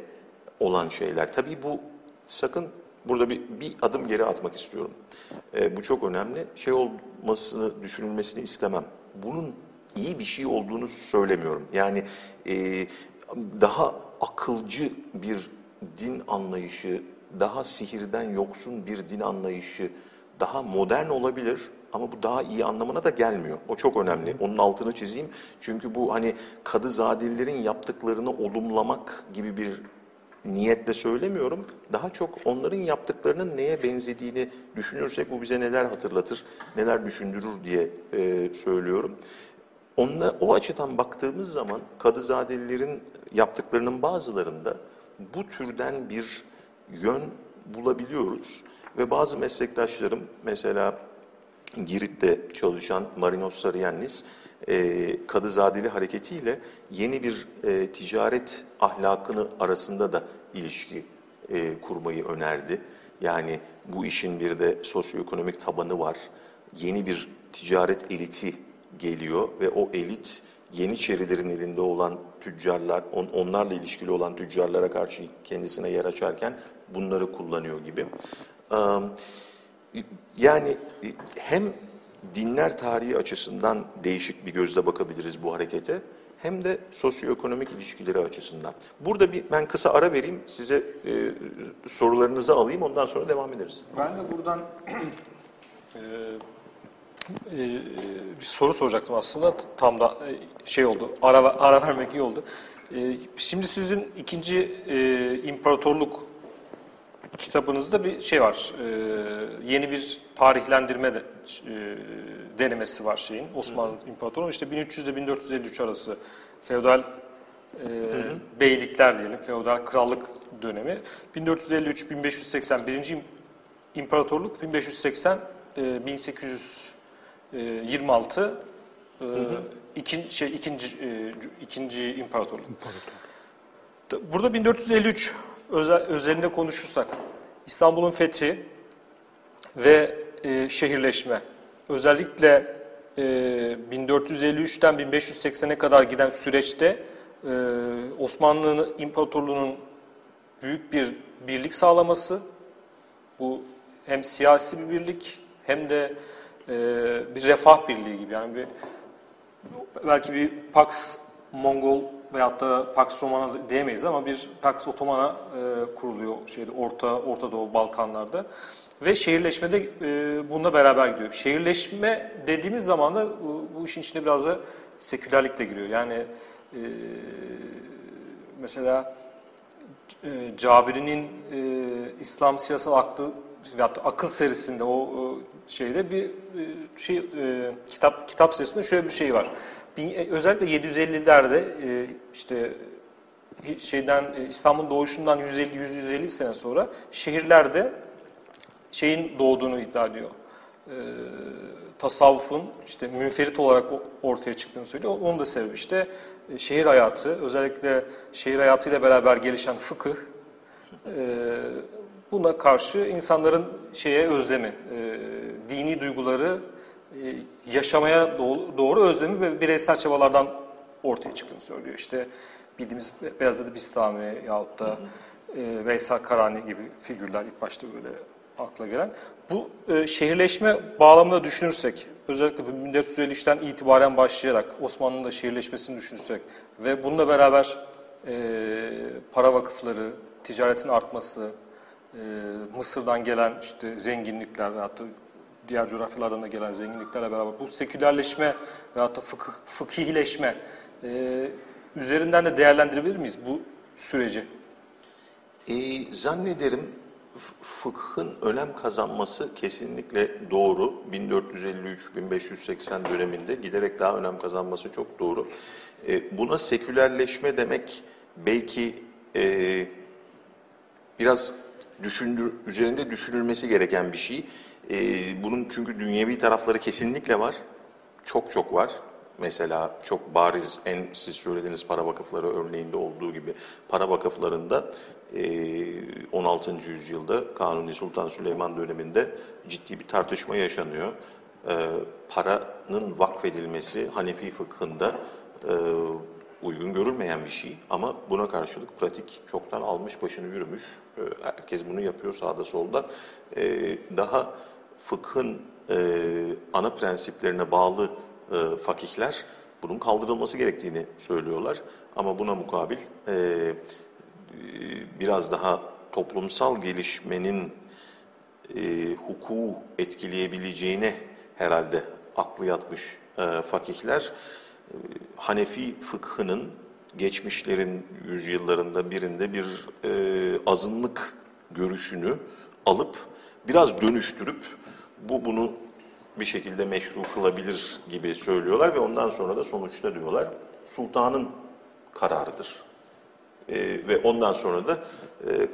olan şeyler. Tabii bu sakın burada bir, bir adım geri atmak istiyorum. E, bu çok önemli. Şey olmasını düşünülmesini istemem. Bunun iyi bir şey olduğunu söylemiyorum. Yani e, daha akılcı bir din anlayışı, daha sihirden yoksun bir din anlayışı daha modern olabilir ama bu daha iyi anlamına da gelmiyor. O çok önemli. Onun altını çizeyim. Çünkü bu hani Kadızadelilerin yaptıklarını olumlamak gibi bir niyetle söylemiyorum. Daha çok onların yaptıklarının neye benzediğini düşünürsek bu bize neler hatırlatır, neler düşündürür diye e, söylüyorum. Onla, o açıdan baktığımız zaman Kadızadelilerin yaptıklarının bazılarında bu türden bir yön bulabiliyoruz. Ve bazı meslektaşlarım mesela Girit'te çalışan Marinos Sarıyennis e, Kadızadeli hareketiyle yeni bir e, ticaret ahlakını arasında da ilişki e, kurmayı önerdi. Yani bu işin bir de sosyoekonomik tabanı var. Yeni bir ticaret eliti geliyor ve o elit Yeniçerilerin elinde olan tüccarlar, on, onlarla ilişkili olan tüccarlara karşı kendisine yer açarken bunları kullanıyor gibi. Yani hem dinler tarihi açısından değişik bir gözle bakabiliriz bu harekete hem de sosyoekonomik ilişkileri açısından. Burada bir ben kısa ara vereyim, size e, sorularınızı alayım, ondan sonra devam ederiz. Ben de buradan e, e, bir soru soracaktım aslında. Tam da e, şey oldu, ara, ara vermek iyi oldu. E, şimdi sizin ikinci e, imparatorluk kitabınızda bir şey var. E, yeni bir tarihlendirme de, e, denemesi var şeyin. Osmanlı İmparatorluğu işte 1300 ile 1453 arası feodal e, beylikler diyelim, feodal krallık dönemi. 1453-1580 birinci imparatorluk, 1580 e, 1826 e, ikinci şey ikinci e, ikinci imparatorluk. Burada 1453 özel, özelinde konuşursak İstanbul'un fethi ve e, şehirleşme özellikle e, 1453'ten 1580'e kadar giden süreçte e, Osmanlı İmparatorluğu'nun büyük bir birlik sağlaması bu hem siyasi bir birlik hem de e, bir refah birliği gibi. Yani bir belki bir Pax Mongol veyahut da Pax Romana diyemeyiz ama bir Pax Ottomana e, kuruluyor şeyde Orta Orta Doğu Balkanlarda ve şehirleşme de e, bununla beraber gidiyor. Şehirleşme dediğimiz zaman da bu, bu işin içine biraz da sekülerlik de giriyor. Yani e, mesela e, Cabiri'nin e, İslam siyasal aklı veyahut akıl serisinde o, o şeyde bir e, şey e, kitap kitap serisinde şöyle bir şey var. E, özellikle 750'lerde e, işte şeyden e, İslam'ın doğuşundan 150 150 sene sonra şehirlerde şeyin doğduğunu iddia ediyor. E, tasavvufun işte münferit olarak ortaya çıktığını söylüyor. Onun da sebebi işte şehir hayatı, özellikle şehir hayatıyla beraber gelişen fıkıh, buna karşı insanların şeye özlemi, dini duyguları yaşamaya doğru özlemi ve bireysel çabalardan ortaya çıktığını söylüyor. İşte bildiğimiz Beyazıt Bistami yahut da e, Veysel Karani gibi figürler ilk başta böyle akla gelen. Bu e, şehirleşme bağlamında düşünürsek, özellikle 1453'ten itibaren başlayarak Osmanlı'nın da şehirleşmesini düşünürsek ve bununla beraber e, para vakıfları, ticaretin artması, e, Mısır'dan gelen işte zenginlikler veyahut da diğer coğrafyalardan da gelen zenginliklerle beraber bu sekülerleşme veyahut da fıkıh, fıkihleşme e, üzerinden de değerlendirebilir miyiz bu süreci? E, zannederim fıkhın önem kazanması kesinlikle doğru. 1453-1580 döneminde giderek daha önem kazanması çok doğru. E, buna sekülerleşme demek belki e, biraz düşündür, üzerinde düşünülmesi gereken bir şey. E, bunun çünkü dünyevi tarafları kesinlikle var. Çok çok var. Mesela çok bariz en siz söylediğiniz para vakıfları örneğinde olduğu gibi para vakıflarında 16. yüzyılda Kanuni Sultan Süleyman döneminde ciddi bir tartışma yaşanıyor. Paranın vakfedilmesi Hanefi fıkhında uygun görülmeyen bir şey ama buna karşılık pratik çoktan almış başını yürümüş. Herkes bunu yapıyor sağda solda. Daha fıkhın ana prensiplerine bağlı fakihler bunun kaldırılması gerektiğini söylüyorlar. Ama buna mukabil biraz daha toplumsal gelişmenin hukuku etkileyebileceğine herhalde aklı yatmış fakihler Hanefi fıkhının geçmişlerin yüzyıllarında birinde bir e, azınlık görüşünü alıp biraz dönüştürüp bu bunu bir şekilde meşru kılabilir gibi söylüyorlar ve ondan sonra da sonuçta diyorlar sultanın kararıdır. E, ve ondan sonra da e,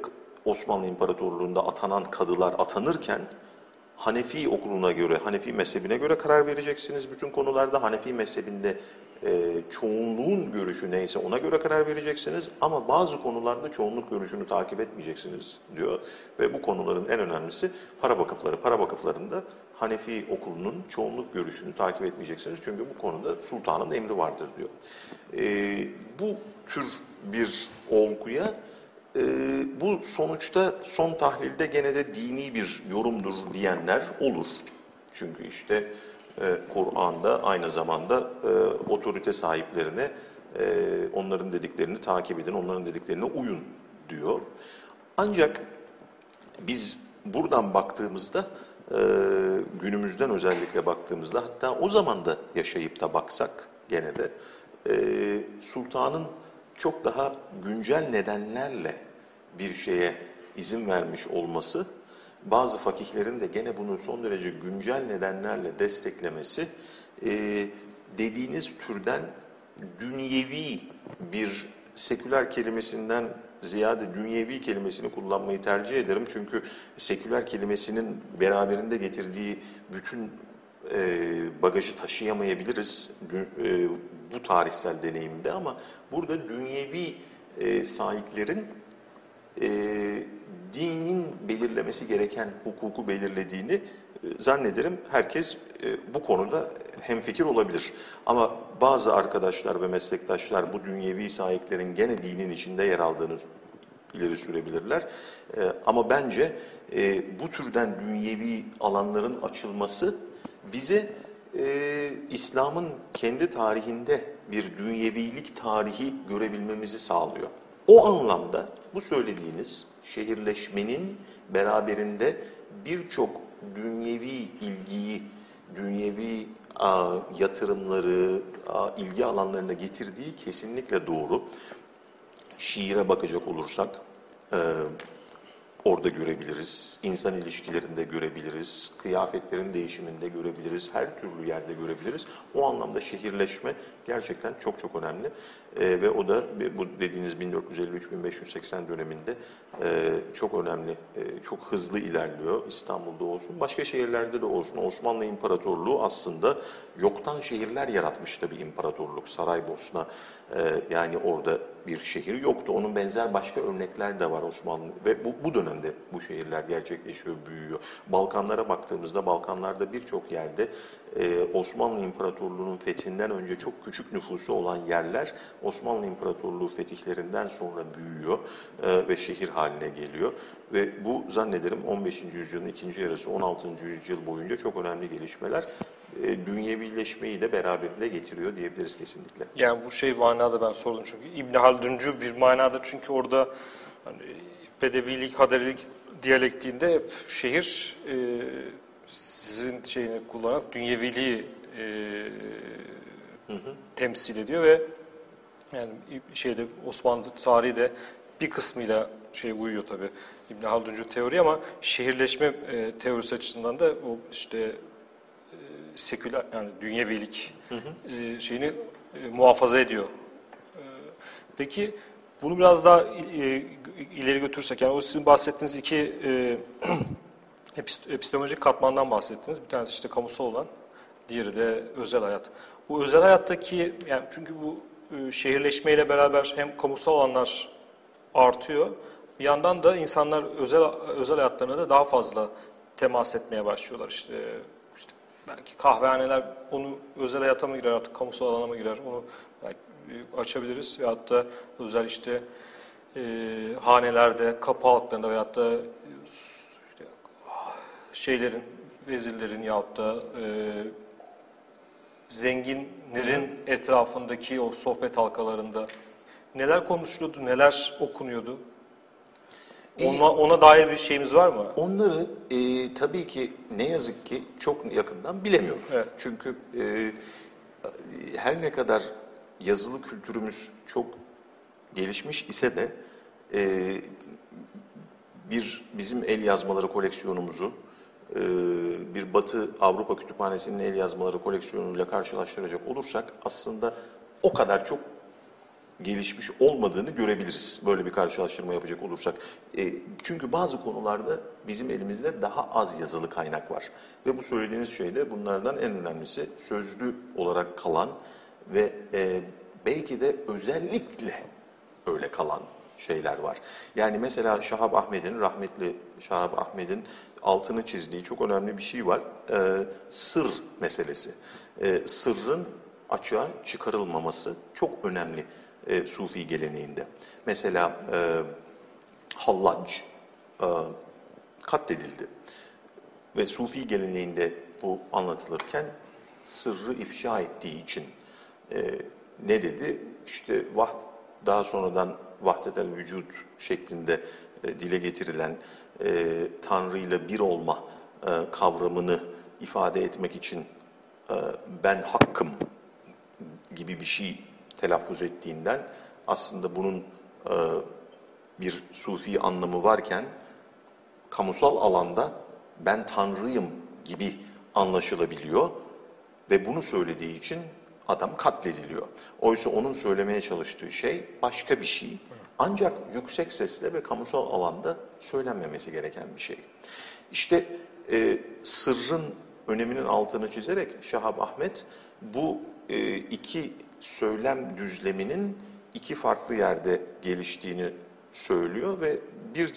Osmanlı İmparatorluğu'nda atanan kadılar atanırken Hanefi okuluna göre, Hanefi mezhebine göre karar vereceksiniz bütün konularda. Hanefi mezhebinde e, çoğunluğun görüşü neyse ona göre karar vereceksiniz. Ama bazı konularda çoğunluk görüşünü takip etmeyeceksiniz diyor. Ve bu konuların en önemlisi para vakıfları. Para vakıflarında Hanefi okulunun çoğunluk görüşünü takip etmeyeceksiniz. Çünkü bu konuda sultanın emri vardır diyor. E, bu tür bir olguya e, bu sonuçta son tahlilde gene de dini bir yorumdur diyenler olur. Çünkü işte Kur'an'da aynı zamanda e, otorite sahiplerine e, onların dediklerini takip edin, onların dediklerine uyun diyor. Ancak biz buradan baktığımızda e, günümüzden özellikle baktığımızda hatta o zaman da yaşayıp da baksak gene de e, sultanın çok daha güncel nedenlerle bir şeye izin vermiş olması, bazı fakihlerin de gene bunu son derece güncel nedenlerle desteklemesi, e, dediğiniz türden dünyevi bir seküler kelimesinden ziyade dünyevi kelimesini kullanmayı tercih ederim. Çünkü seküler kelimesinin beraberinde getirdiği bütün e, bagajı taşıyamayabiliriz e, bu tarihsel deneyimde ama burada dünyevi e, sahiplerin e, dinin belirlemesi gereken hukuku belirlediğini e, zannederim herkes e, bu konuda hemfikir olabilir. Ama bazı arkadaşlar ve meslektaşlar bu dünyevi sahiplerin gene dinin içinde yer aldığını ileri sürebilirler. E, ama bence bu türden dünyevi alanların açılması bize İslam'ın kendi tarihinde bir dünyevilik tarihi görebilmemizi sağlıyor. O anlamda bu söylediğiniz şehirleşmenin beraberinde birçok dünyevi ilgiyi, dünyevi a, yatırımları, a, ilgi alanlarına getirdiği kesinlikle doğru. Şiire bakacak olursak, e, orada görebiliriz. İnsan ilişkilerinde görebiliriz. Kıyafetlerin değişiminde görebiliriz. Her türlü yerde görebiliriz. O anlamda şehirleşme gerçekten çok çok önemli. E, ve o da bu dediğiniz 1953-1580 döneminde e, çok önemli, e, çok hızlı ilerliyor. İstanbul'da olsun, başka şehirlerde de olsun. Osmanlı İmparatorluğu aslında yoktan şehirler yaratmış da bir imparatorluk. Saraybosna e, yani orada bir şehir yoktu. Onun benzer başka örnekler de var Osmanlı ve bu, bu dönemde bu şehirler gerçekleşiyor, büyüyor. Balkanlara baktığımızda Balkanlarda birçok yerde e, Osmanlı İmparatorluğu'nun fethinden önce çok küçük nüfusu olan yerler Osmanlı İmparatorluğu fetihlerinden sonra büyüyor e, ve şehir haline geliyor. Ve bu zannederim 15. yüzyılın ikinci yarısı 16. yüzyıl boyunca çok önemli gelişmeler e, dünyevileşmeyi de beraberinde getiriyor diyebiliriz kesinlikle. Yani bu şey manada ben sordum çünkü İbn Halduncu bir manada çünkü orada hani, Bedevilik, Haderilik diyalektiğinde hep şehir e, sizin şeyini kullanarak dünyeviliği e, hı hı. temsil ediyor ve yani şeyde Osmanlı tarihi de bir kısmıyla şey uyuyor tabi İbn Halduncu teori ama şehirleşme e, teorisi açısından da o işte e, seküler yani dünyevilik hı hı. E, şeyini e, muhafaza ediyor. E, peki bunu biraz daha e, ileri götürsek yani o sizin bahsettiğiniz iki e, epistemolojik katmandan bahsettiniz. Bir tanesi işte kamusal olan, diğeri de özel hayat. Bu özel hayattaki yani çünkü bu şehirleşmeyle beraber hem kamusal alanlar artıyor. Bir yandan da insanlar özel özel hayatlarına da daha fazla temas etmeye başlıyorlar. İşte işte belki kahvehaneler onu özel hayata mı girer artık kamusal alana mı girer onu belki açabiliriz. Veyahut da özel işte e, hanelerde, kapı halklarında veyahut da işte, şeylerin, vezirlerin yahut da e, zenginlerin etrafındaki o sohbet halkalarında neler konuşuluyordu, neler okunuyordu? Ona, ona dair bir şeyimiz var mı? Onları e, tabii ki ne yazık ki çok yakından bilemiyoruz. Evet. Çünkü e, her ne kadar yazılı kültürümüz çok gelişmiş ise de e, bir bizim el yazmaları koleksiyonumuzu e, bir Batı Avrupa Kütüphanesi'nin el yazmaları koleksiyonuyla karşılaştıracak olursak aslında o kadar çok gelişmiş olmadığını görebiliriz böyle bir karşılaştırma yapacak olursak. E, çünkü bazı konularda bizim elimizde daha az yazılı kaynak var. Ve bu söylediğiniz şey de bunlardan en önemlisi sözlü olarak kalan ve e, belki de özellikle öyle kalan şeyler var. Yani mesela Şahap Ahmet'in, rahmetli Şahap Ahmet'in altını çizdiği çok önemli bir şey var. E, sır meselesi. E, sırrın açığa çıkarılmaması çok önemli e, Sufi geleneğinde. Mesela e, Hallac e, katledildi. Ve Sufi geleneğinde bu anlatılırken sırrı ifşa ettiği için e, ne dedi? İşte vaht, daha sonradan vahdetel vücut şeklinde e, dile getirilen e, Tanrı ile bir olma e, kavramını ifade etmek için e, ben hakkım gibi bir şey telaffuz ettiğinden aslında bunun e, bir sufi anlamı varken kamusal alanda ben tanrıyım gibi anlaşılabiliyor ve bunu söylediği için adam katlediliyor. Oysa onun söylemeye çalıştığı şey başka bir şey. Ancak yüksek sesle ve kamusal alanda söylenmemesi gereken bir şey. İşte e, sırrın öneminin altını çizerek Şahap Ahmet bu e, iki söylem düzleminin iki farklı yerde geliştiğini söylüyor ve bir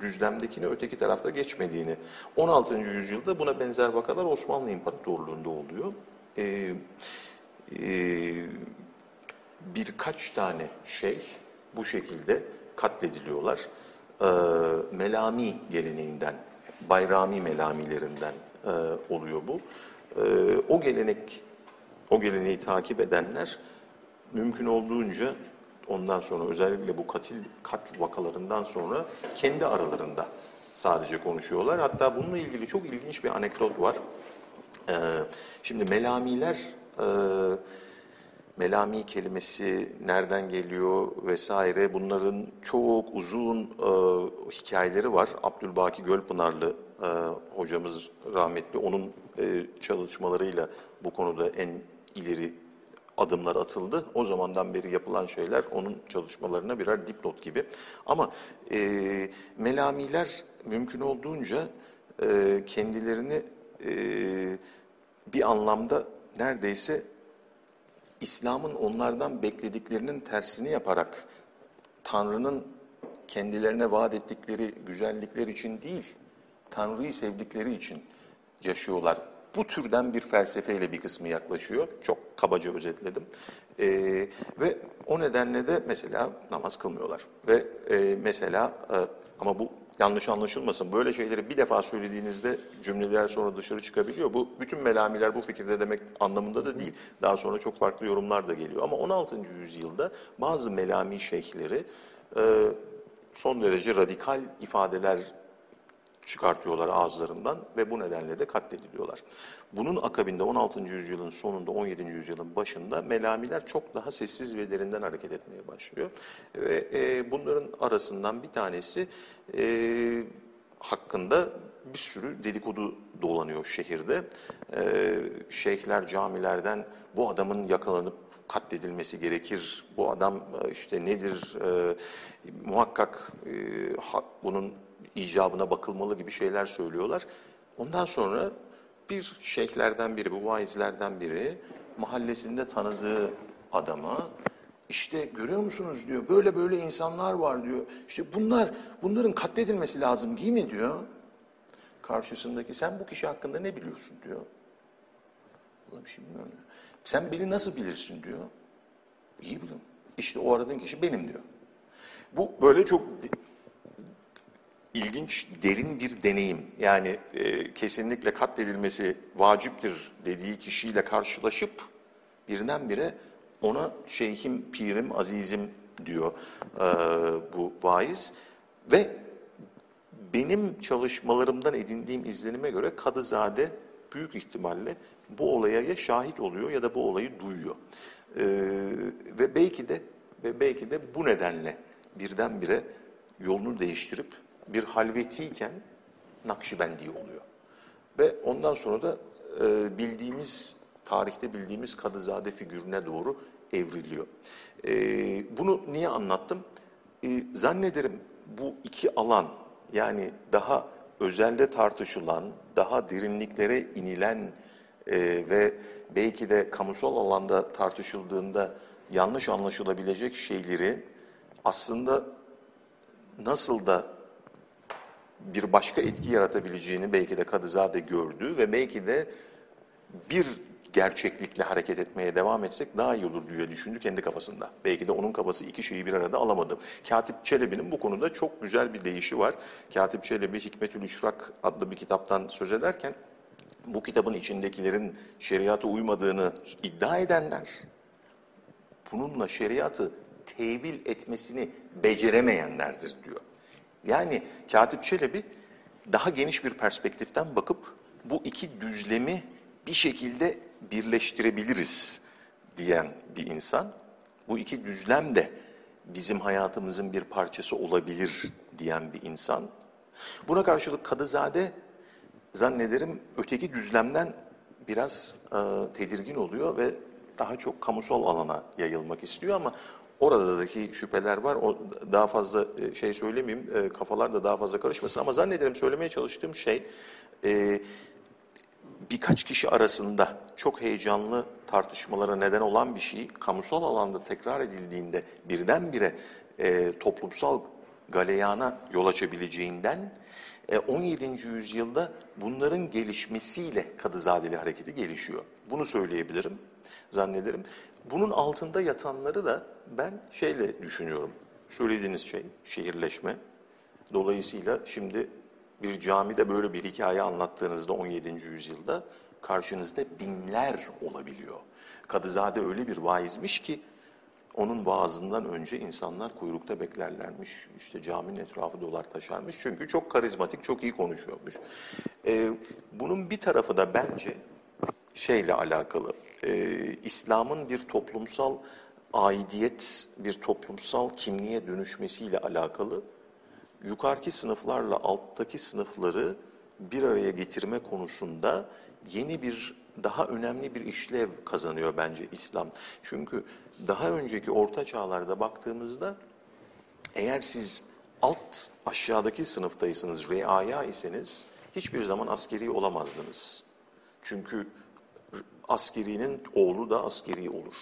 düzlemdekini öteki tarafta geçmediğini. 16. yüzyılda buna benzer vakalar Osmanlı İmparatorluğu'nda oluyor. Ee, e, birkaç tane şey bu şekilde katlediliyorlar. Ee, melami geleneğinden, bayrami melamilerinden e, oluyor bu. Ee, o gelenek o geleneği takip edenler mümkün olduğunca ondan sonra özellikle bu katil katl vakalarından sonra kendi aralarında sadece konuşuyorlar. Hatta bununla ilgili çok ilginç bir anekdot var. Şimdi melamiler e, melami kelimesi nereden geliyor vesaire bunların çok uzun e, hikayeleri var. Abdülbaki Gölpınarlı e, hocamız rahmetli onun e, çalışmalarıyla bu konuda en ileri adımlar atıldı. O zamandan beri yapılan şeyler onun çalışmalarına birer dipnot gibi. Ama e, melamiler mümkün olduğunca e, kendilerini e, bir anlamda neredeyse İslam'ın onlardan beklediklerinin tersini yaparak Tanrı'nın kendilerine vaat ettikleri güzellikler için değil, Tanrı'yı sevdikleri için yaşıyorlar bu türden bir felsefeyle bir kısmı yaklaşıyor. Çok kabaca özetledim. E, ve o nedenle de mesela namaz kılmıyorlar. Ve e, mesela e, ama bu yanlış anlaşılmasın. Böyle şeyleri bir defa söylediğinizde cümleler sonra dışarı çıkabiliyor. Bu bütün melamiler bu fikirde demek anlamında da değil. Daha sonra çok farklı yorumlar da geliyor. Ama 16. yüzyılda bazı melami şeyhleri e, son derece radikal ifadeler çıkartıyorlar ağızlarından ve bu nedenle de katlediliyorlar. Bunun akabinde 16. yüzyılın sonunda 17. yüzyılın başında melamiler çok daha sessiz ve derinden hareket etmeye başlıyor. Ve e, bunların arasından bir tanesi e, hakkında bir sürü dedikodu dolanıyor şehirde. E, şeyhler camilerden bu adamın yakalanıp katledilmesi gerekir. Bu adam e, işte nedir? E, muhakkak e, bunun icabına bakılmalı gibi şeyler söylüyorlar. Ondan sonra bir şeyhlerden biri, bu vaizlerden biri mahallesinde tanıdığı adama işte görüyor musunuz diyor böyle böyle insanlar var diyor. İşte bunlar bunların katledilmesi lazım değil mi diyor. Karşısındaki sen bu kişi hakkında ne biliyorsun diyor. Valla bir şey bilmiyorum diyor. Sen beni nasıl bilirsin diyor. İyi bilirim. İşte o aradığın kişi benim diyor. Bu böyle çok ilginç, derin bir deneyim. Yani e, kesinlikle katledilmesi vaciptir dediği kişiyle karşılaşıp birdenbire ona şeyhim, pirim, azizim diyor e, bu vaiz. Ve benim çalışmalarımdan edindiğim izlenime göre Kadızade büyük ihtimalle bu olaya ya şahit oluyor ya da bu olayı duyuyor. E, ve belki de ve belki de bu nedenle birdenbire yolunu değiştirip bir halvetiyken Nakşibendi oluyor. Ve ondan sonra da e, bildiğimiz, tarihte bildiğimiz Kadızade figürüne doğru evriliyor. E, bunu niye anlattım? E, zannederim bu iki alan yani daha özelde tartışılan, daha derinliklere inilen e, ve belki de kamusal alanda tartışıldığında yanlış anlaşılabilecek şeyleri aslında nasıl da bir başka etki yaratabileceğini belki de Kadızade gördü ve belki de bir gerçeklikle hareket etmeye devam etsek daha iyi olur diye düşündü kendi kafasında. Belki de onun kafası iki şeyi bir arada alamadı. Katip Çelebi'nin bu konuda çok güzel bir deyişi var. Katip Çelebi Hikmetül İşrak adlı bir kitaptan söz ederken bu kitabın içindekilerin şeriata uymadığını iddia edenler bununla şeriatı tevil etmesini beceremeyenlerdir diyor. Yani Katip Çelebi daha geniş bir perspektiften bakıp bu iki düzlemi bir şekilde birleştirebiliriz diyen bir insan. Bu iki düzlem de bizim hayatımızın bir parçası olabilir diyen bir insan. Buna karşılık Kadızade zannederim öteki düzlemden biraz e, tedirgin oluyor ve daha çok kamusal alana yayılmak istiyor ama oradaki şüpheler var. O daha fazla e, şey söylemeyeyim, e, kafalar da daha fazla karışmasın ama zannederim söylemeye çalıştığım şey e, birkaç kişi arasında çok heyecanlı tartışmalara neden olan bir şey kamusal alanda tekrar edildiğinde birdenbire e, toplumsal galeyana yol açabileceğinden 17. yüzyılda bunların gelişmesiyle Kadızadeli hareketi gelişiyor. Bunu söyleyebilirim zannederim. Bunun altında yatanları da ben şeyle düşünüyorum. Söylediğiniz şey şehirleşme. Dolayısıyla şimdi bir camide böyle bir hikaye anlattığınızda 17. yüzyılda karşınızda binler olabiliyor. Kadızade öyle bir vaizmiş ki onun vaazından önce insanlar kuyrukta beklerlermiş. İşte caminin etrafı dolar taşarmış. Çünkü çok karizmatik, çok iyi konuşuyormuş. Ee, bunun bir tarafı da bence şeyle alakalı. Ee, İslam'ın bir toplumsal aidiyet, bir toplumsal kimliğe dönüşmesiyle alakalı yukarıki sınıflarla alttaki sınıfları bir araya getirme konusunda yeni bir daha önemli bir işlev kazanıyor bence İslam. Çünkü daha önceki orta çağlarda baktığımızda eğer siz alt aşağıdaki sınıftaysanız, reaya iseniz hiçbir zaman askeri olamazdınız. Çünkü askerinin oğlu da askeri olur.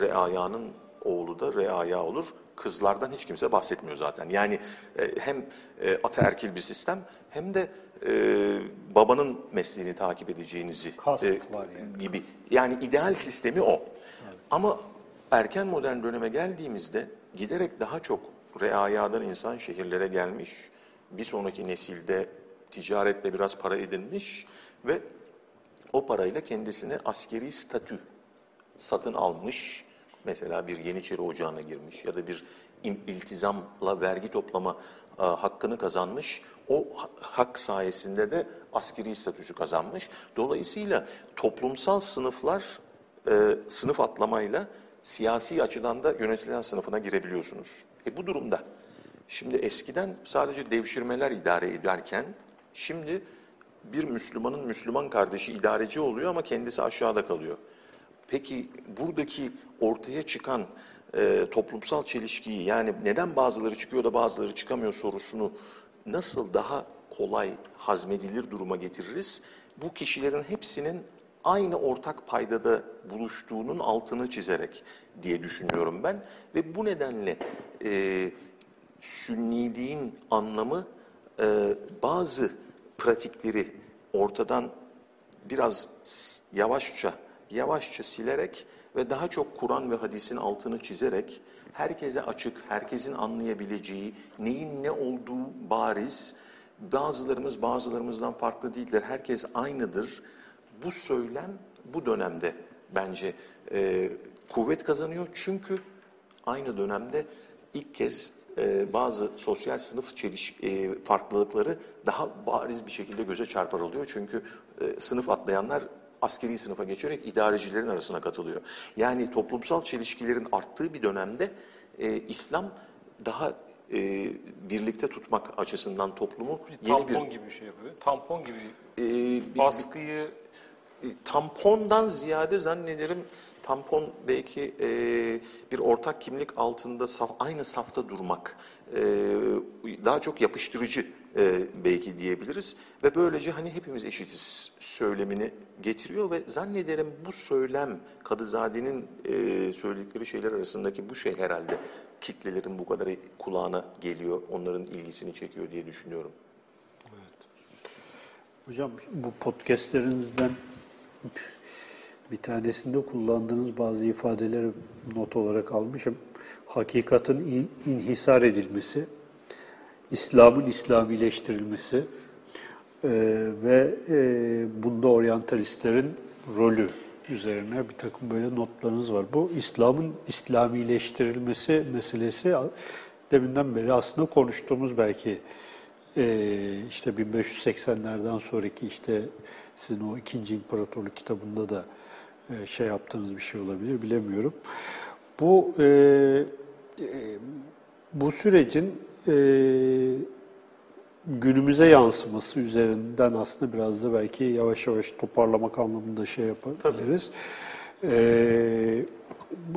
Reayanın oğlu da reaya olur. Kızlardan hiç kimse bahsetmiyor zaten. Yani e, hem e, ataerkil bir sistem hem de e, babanın mesleğini takip edeceğinizi Kast e, var yani. gibi. Yani ideal sistemi o. Ama erken modern döneme geldiğimizde giderek daha çok reayadan insan şehirlere gelmiş. Bir sonraki nesilde ticaretle biraz para edinmiş ve o parayla kendisine askeri statü satın almış. Mesela bir Yeniçeri Ocağı'na girmiş ya da bir iltizamla vergi toplama e, hakkını kazanmış. O ha- hak sayesinde de askeri statüsü kazanmış. Dolayısıyla toplumsal sınıflar e, sınıf atlamayla siyasi açıdan da yönetilen sınıfına girebiliyorsunuz. E bu durumda şimdi eskiden sadece devşirmeler idare ederken şimdi bir Müslümanın Müslüman kardeşi idareci oluyor ama kendisi aşağıda kalıyor. Peki buradaki ortaya çıkan e, toplumsal çelişkiyi yani neden bazıları çıkıyor da bazıları çıkamıyor sorusunu nasıl daha kolay hazmedilir duruma getiririz? Bu kişilerin hepsinin aynı ortak paydada buluştuğunun altını çizerek diye düşünüyorum ben. Ve bu nedenle e, sünniliğin anlamı e, bazı pratikleri ortadan biraz yavaşça yavaşça silerek ve daha çok Kur'an ve hadisin altını çizerek herkese açık, herkesin anlayabileceği, neyin ne olduğu bariz, bazılarımız bazılarımızdan farklı değildir, herkes aynıdır. Bu söylem bu dönemde bence e, kuvvet kazanıyor çünkü aynı dönemde ilk kez e, bazı sosyal sınıf çeliş e, farklılıkları daha bariz bir şekilde göze çarpar oluyor. Çünkü e, sınıf atlayanlar askeri sınıfa geçerek idarecilerin arasına katılıyor. Yani toplumsal çelişkilerin arttığı bir dönemde e, İslam daha e, birlikte tutmak açısından toplumu Bir yeni tampon bir gibi bir şey yapıyor. Tampon gibi e, bir- baskıyı e, tampondan ziyade zannederim tampon belki e, bir ortak kimlik altında saf, aynı safta durmak e, daha çok yapıştırıcı e, belki diyebiliriz ve böylece hani hepimiz eşitiz söylemini getiriyor ve zannederim bu söylem Kadızade'nin e, söyledikleri şeyler arasındaki bu şey herhalde kitlelerin bu kadar kulağına geliyor, onların ilgisini çekiyor diye düşünüyorum. Hocam bu podcastlerinizden bir tanesinde kullandığınız bazı ifadeleri not olarak almışım. Hakikatin in- inhisar edilmesi, İslam'ın İslamileştirilmesi e, ve e, bunda oryantalistlerin rolü üzerine bir takım böyle notlarınız var. Bu İslam'ın İslamileştirilmesi meselesi deminden beri aslında konuştuğumuz belki e, işte 1580'lerden sonraki işte sizin o ikinci imparatorluk kitabında da şey yaptığınız bir şey olabilir bilemiyorum. Bu e, e, bu sürecin e, günümüze yansıması üzerinden aslında biraz da belki yavaş yavaş toparlamak anlamında şey yapabiliriz. Ee,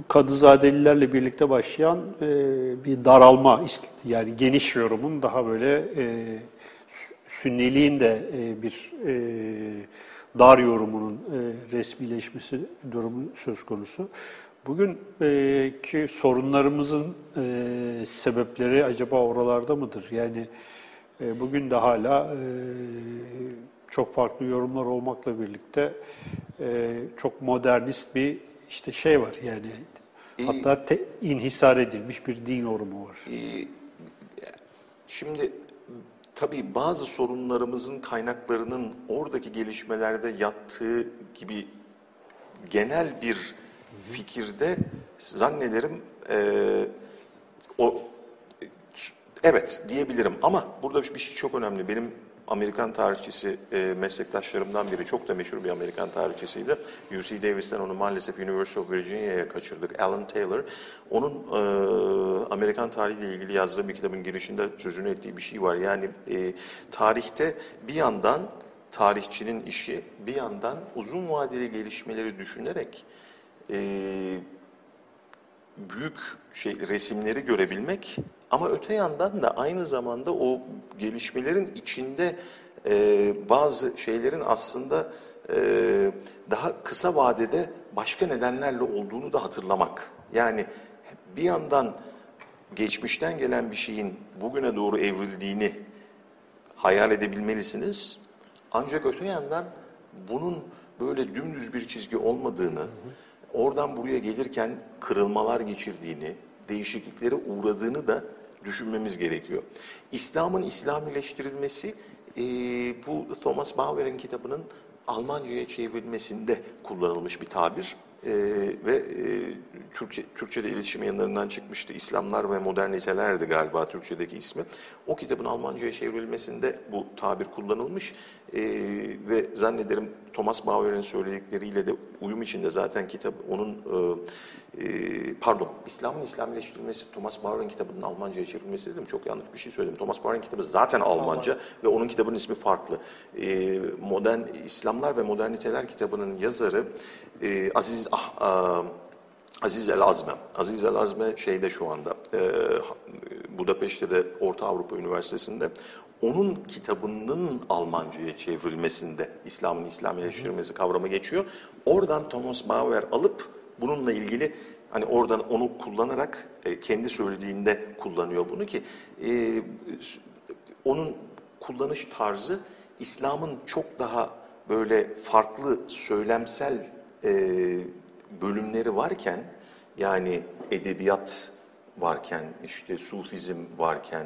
Kadızadelilerle birlikte başlayan e, bir daralma, yani geniş yorumun daha böyle e, sü- sünniliğin de e, bir e, dar yorumunun e, resmileşmesi durumu söz konusu. Bugün ki sorunlarımızın e, sebepleri acaba oralarda mıdır? Yani e, bugün de hala e, çok farklı yorumlar olmakla birlikte e, çok modernist bir işte şey var yani hatta te- inhisar edilmiş bir din yorumu var. Şimdi tabii bazı sorunlarımızın kaynaklarının oradaki gelişmelerde yattığı gibi genel bir fikirde zannederim eee, o evet diyebilirim ama burada bir şey çok önemli. Benim Amerikan tarihçisi e, meslektaşlarımdan biri, çok da meşhur bir Amerikan tarihçisiydi. UC Davis'ten onu maalesef University of Virginia'ya kaçırdık. Alan Taylor. Onun e, Amerikan tarihiyle ilgili yazdığı bir kitabın girişinde sözünü ettiği bir şey var. Yani e, tarihte bir yandan tarihçinin işi, bir yandan uzun vadeli gelişmeleri düşünerek e, büyük şey resimleri görebilmek ama öte yandan da aynı zamanda o gelişmelerin içinde e, bazı şeylerin aslında e, daha kısa vadede başka nedenlerle olduğunu da hatırlamak. Yani bir yandan geçmişten gelen bir şeyin bugüne doğru evrildiğini hayal edebilmelisiniz. Ancak öte yandan bunun böyle dümdüz bir çizgi olmadığını, oradan buraya gelirken kırılmalar geçirdiğini, değişikliklere uğradığını da düşünmemiz gerekiyor. İslam'ın İslamileştirilmesi e, bu Thomas Bauer'in kitabının Almanca'ya çevrilmesinde kullanılmış bir tabir. E, ve e, Türkçe, Türkçe'de iletişim yanlarından çıkmıştı. İslamlar ve modernitelerdi galiba Türkçedeki ismi. O kitabın Almanca'ya çevrilmesinde bu tabir kullanılmış. E, ve zannederim Thomas Bauer'in söyledikleriyle de uyum içinde zaten kitap onun e, e, pardon İslam'ın İslamileştirilmesi Thomas Bauer'in kitabının Almanca'ya çevrilmesi dedim. Çok yanlış bir şey söyledim. Thomas Bauer'in kitabı zaten Almanca ve onun kitabının ismi farklı. E, modern İslamlar ve Moderniteler kitabının yazarı e, Aziz ah, ah, Aziz El Azme. Aziz El Azme şeyde şu anda e, Budapeşte de Orta Avrupa Üniversitesi'nde onun kitabının Almanca'ya çevrilmesinde İslam'ın İslamileştirilmesi kavramı geçiyor. Oradan Thomas Bauer alıp bununla ilgili hani oradan onu kullanarak e, kendi söylediğinde kullanıyor bunu ki e, onun kullanış tarzı İslam'ın çok daha böyle farklı söylemsel e, bölümleri varken yani edebiyat varken işte sufizm varken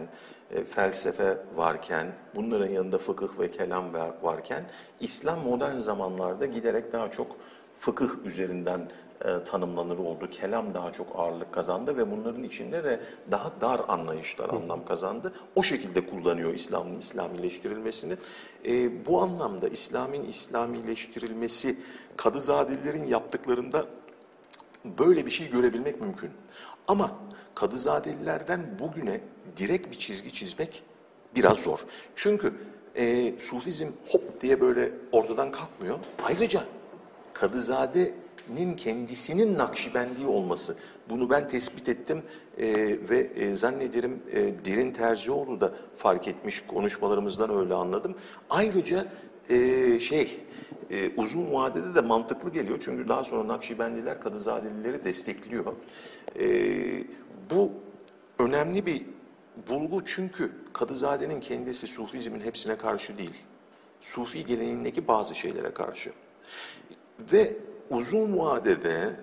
e, felsefe varken bunların yanında fıkıh ve kelam var, varken İslam modern zamanlarda giderek daha çok fıkıh üzerinden e, tanımlanır oldu. Kelam daha çok ağırlık kazandı ve bunların içinde de daha dar anlayışlar anlam kazandı. O şekilde kullanıyor İslam'ın İslamileştirilmesini. E, bu anlamda İslam'ın İslamileştirilmesi Kadızadelilerin yaptıklarında Böyle bir şey görebilmek mümkün. Ama Kadızadelilerden bugüne direkt bir çizgi çizmek biraz zor. Çünkü e, Sufizm hop diye böyle ortadan kalkmıyor. Ayrıca Kadızade'nin kendisinin Nakşibendi olması. Bunu ben tespit ettim e, ve e, zannederim e, Derin Terzioğlu da fark etmiş konuşmalarımızdan öyle anladım. Ayrıca e, şey e, uzun vadede de mantıklı geliyor. Çünkü daha sonra Nakşibendiler Kadızadelileri destekliyor. E, bu önemli bir bulgu çünkü Kadızade'nin kendisi Sufizmin hepsine karşı değil. Sufi geleneğindeki bazı şeylere karşı. Ve uzun vadede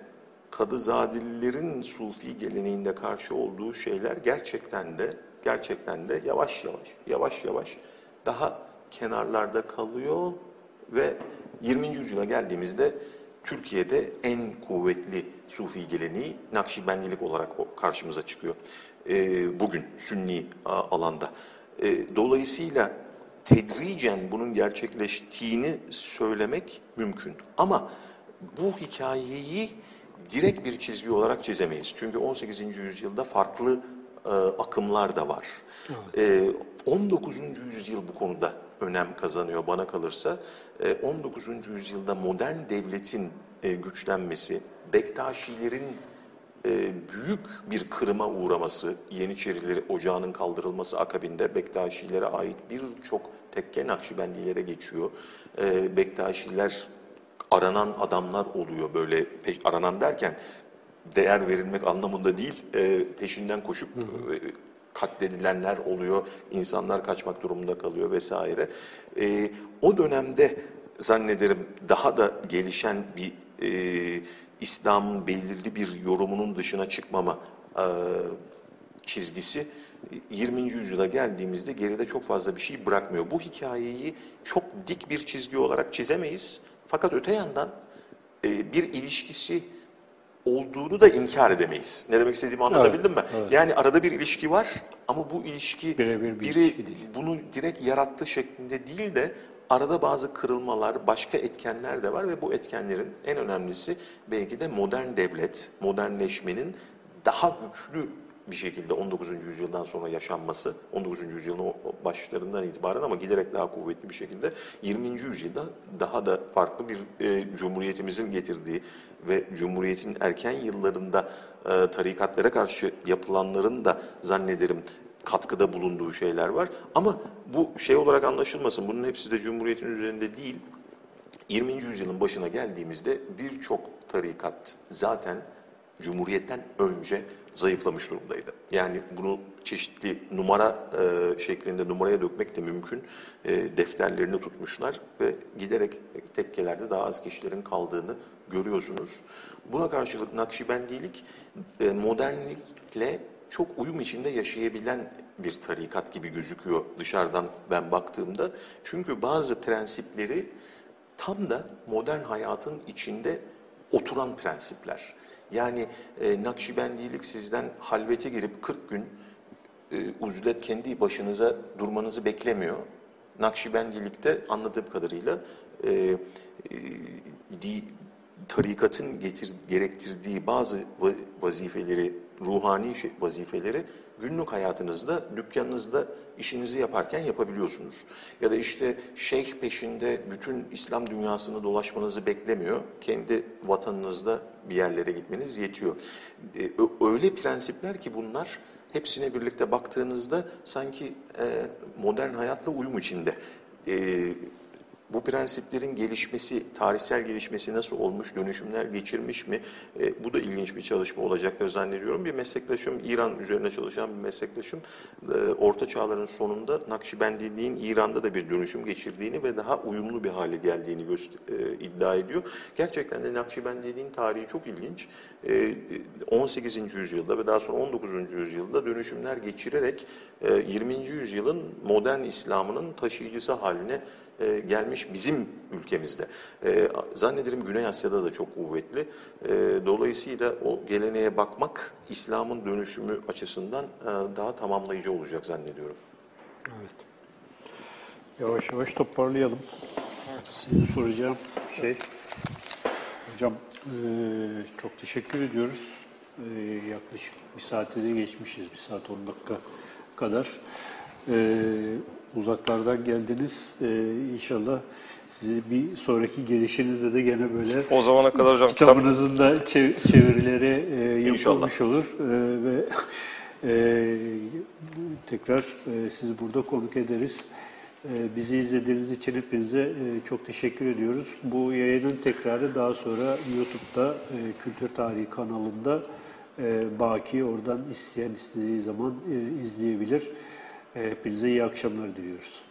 Kadızadelilerin Sufi geleneğinde karşı olduğu şeyler gerçekten de gerçekten de yavaş yavaş yavaş yavaş daha kenarlarda kalıyor ve 20. yüzyıla geldiğimizde Türkiye'de en kuvvetli Sufi geleneği Nakşibendilik olarak karşımıza çıkıyor. Ee, bugün Sünni alanda. Ee, dolayısıyla tedricen bunun gerçekleştiğini söylemek mümkün. Ama bu hikayeyi direkt bir çizgi olarak çizemeyiz. Çünkü 18. yüzyılda farklı e, akımlar da var. E, 19. yüzyıl bu konuda önem kazanıyor bana kalırsa. E, 19. yüzyılda modern devletin e, güçlenmesi, Bektaşilerin e, büyük bir kırıma uğraması, Yeniçerileri ocağının kaldırılması akabinde Bektaşilere ait birçok tekke Nakşibendilere geçiyor. E, Bektaşiler aranan adamlar oluyor böyle aranan derken değer verilmek anlamında değil e, peşinden koşup e, katledilenler oluyor insanlar kaçmak durumunda kalıyor vesaire E, o dönemde zannederim daha da gelişen bir e, İslam'ın belirli bir yorumunun dışına çıkmama e, çizgisi 20. yüzyıla geldiğimizde geride çok fazla bir şey bırakmıyor. Bu hikayeyi çok dik bir çizgi olarak çizemeyiz. Fakat öte yandan e, bir ilişkisi olduğunu da inkar edemeyiz. Ne demek istediğimi anlatabildim mi? Yani arada bir ilişki var ama bu ilişki Birebir bir biri ilişki değil. bunu direkt yarattığı şeklinde değil de arada bazı kırılmalar, başka etkenler de var ve bu etkenlerin en önemlisi belki de modern devlet, modernleşmenin daha güçlü bir şekilde 19. yüzyıldan sonra yaşanması, 19. yüzyılın başlarından itibaren ama giderek daha kuvvetli bir şekilde 20. yüzyılda daha da farklı bir e, cumhuriyetimizin getirdiği ve cumhuriyetin erken yıllarında e, tarikatlara karşı yapılanların da zannederim katkıda bulunduğu şeyler var. Ama bu şey olarak anlaşılmasın. Bunun hepsi de Cumhuriyet'in üzerinde değil. 20. yüzyılın başına geldiğimizde birçok tarikat zaten Cumhuriyet'ten önce zayıflamış durumdaydı. Yani bunu çeşitli numara e, şeklinde numaraya dökmek de mümkün. E, defterlerini tutmuşlar ve giderek tepkelerde daha az kişilerin kaldığını görüyorsunuz. Buna karşılık Nakşibendilik e, modernlikle çok uyum içinde yaşayabilen bir tarikat gibi gözüküyor dışarıdan ben baktığımda. Çünkü bazı prensipleri tam da modern hayatın içinde oturan prensipler. Yani e, Nakşibendilik sizden halvete girip 40 gün e, uzlet kendi başınıza durmanızı beklemiyor. Nakşibendilikte anladığım kadarıyla e, e, di, tarikatın getir, gerektirdiği bazı va- vazifeleri, ruhani şey, vazifeleri günlük hayatınızda, dükkanınızda işinizi yaparken yapabiliyorsunuz. Ya da işte şeyh peşinde bütün İslam dünyasını dolaşmanızı beklemiyor. Kendi vatanınızda bir yerlere gitmeniz yetiyor. E, öyle prensipler ki bunlar hepsine birlikte baktığınızda sanki e, modern hayatla uyum içinde. E, bu prensiplerin gelişmesi, tarihsel gelişmesi nasıl olmuş, dönüşümler geçirmiş mi? E, bu da ilginç bir çalışma olacaktır zannediyorum. Bir meslektaşım, İran üzerine çalışan bir meslektaşım, e, Orta Çağların sonunda Nakşibendiliğin İran'da da bir dönüşüm geçirdiğini ve daha uyumlu bir hale geldiğini e, iddia ediyor. Gerçekten de Nakşibendiliğin tarihi çok ilginç. E, 18. yüzyılda ve daha sonra 19. yüzyılda dönüşümler geçirerek e, 20. yüzyılın modern İslam'ının taşıyıcısı haline e, gelmiş bizim ülkemizde. E, zannederim Güney Asya'da da çok kuvvetli. E, dolayısıyla o geleneğe bakmak İslam'ın dönüşümü açısından e, daha tamamlayıcı olacak zannediyorum. Evet. Yavaş yavaş toparlayalım. Sizin soracağım şey Hocam e, çok teşekkür ediyoruz. E, yaklaşık bir saate de geçmişiz. Bir saat 10 dakika kadar. E, uzaklardan geldiniz. E, inşallah sizi bir sonraki gelişinizde de gene böyle O zamana kadar hocam kitap kitabınızın da çev- çevirileri e, yapılmış olur E, ve e, tekrar e, sizi burada konuk ederiz. E, bizi izlediğiniz için hepinize e, çok teşekkür ediyoruz. Bu yayının tekrarı daha sonra YouTube'da e, Kültür Tarihi kanalında e, baki oradan isteyen istediği zaman e, izleyebilir. Hepinize iyi akşamlar diliyoruz.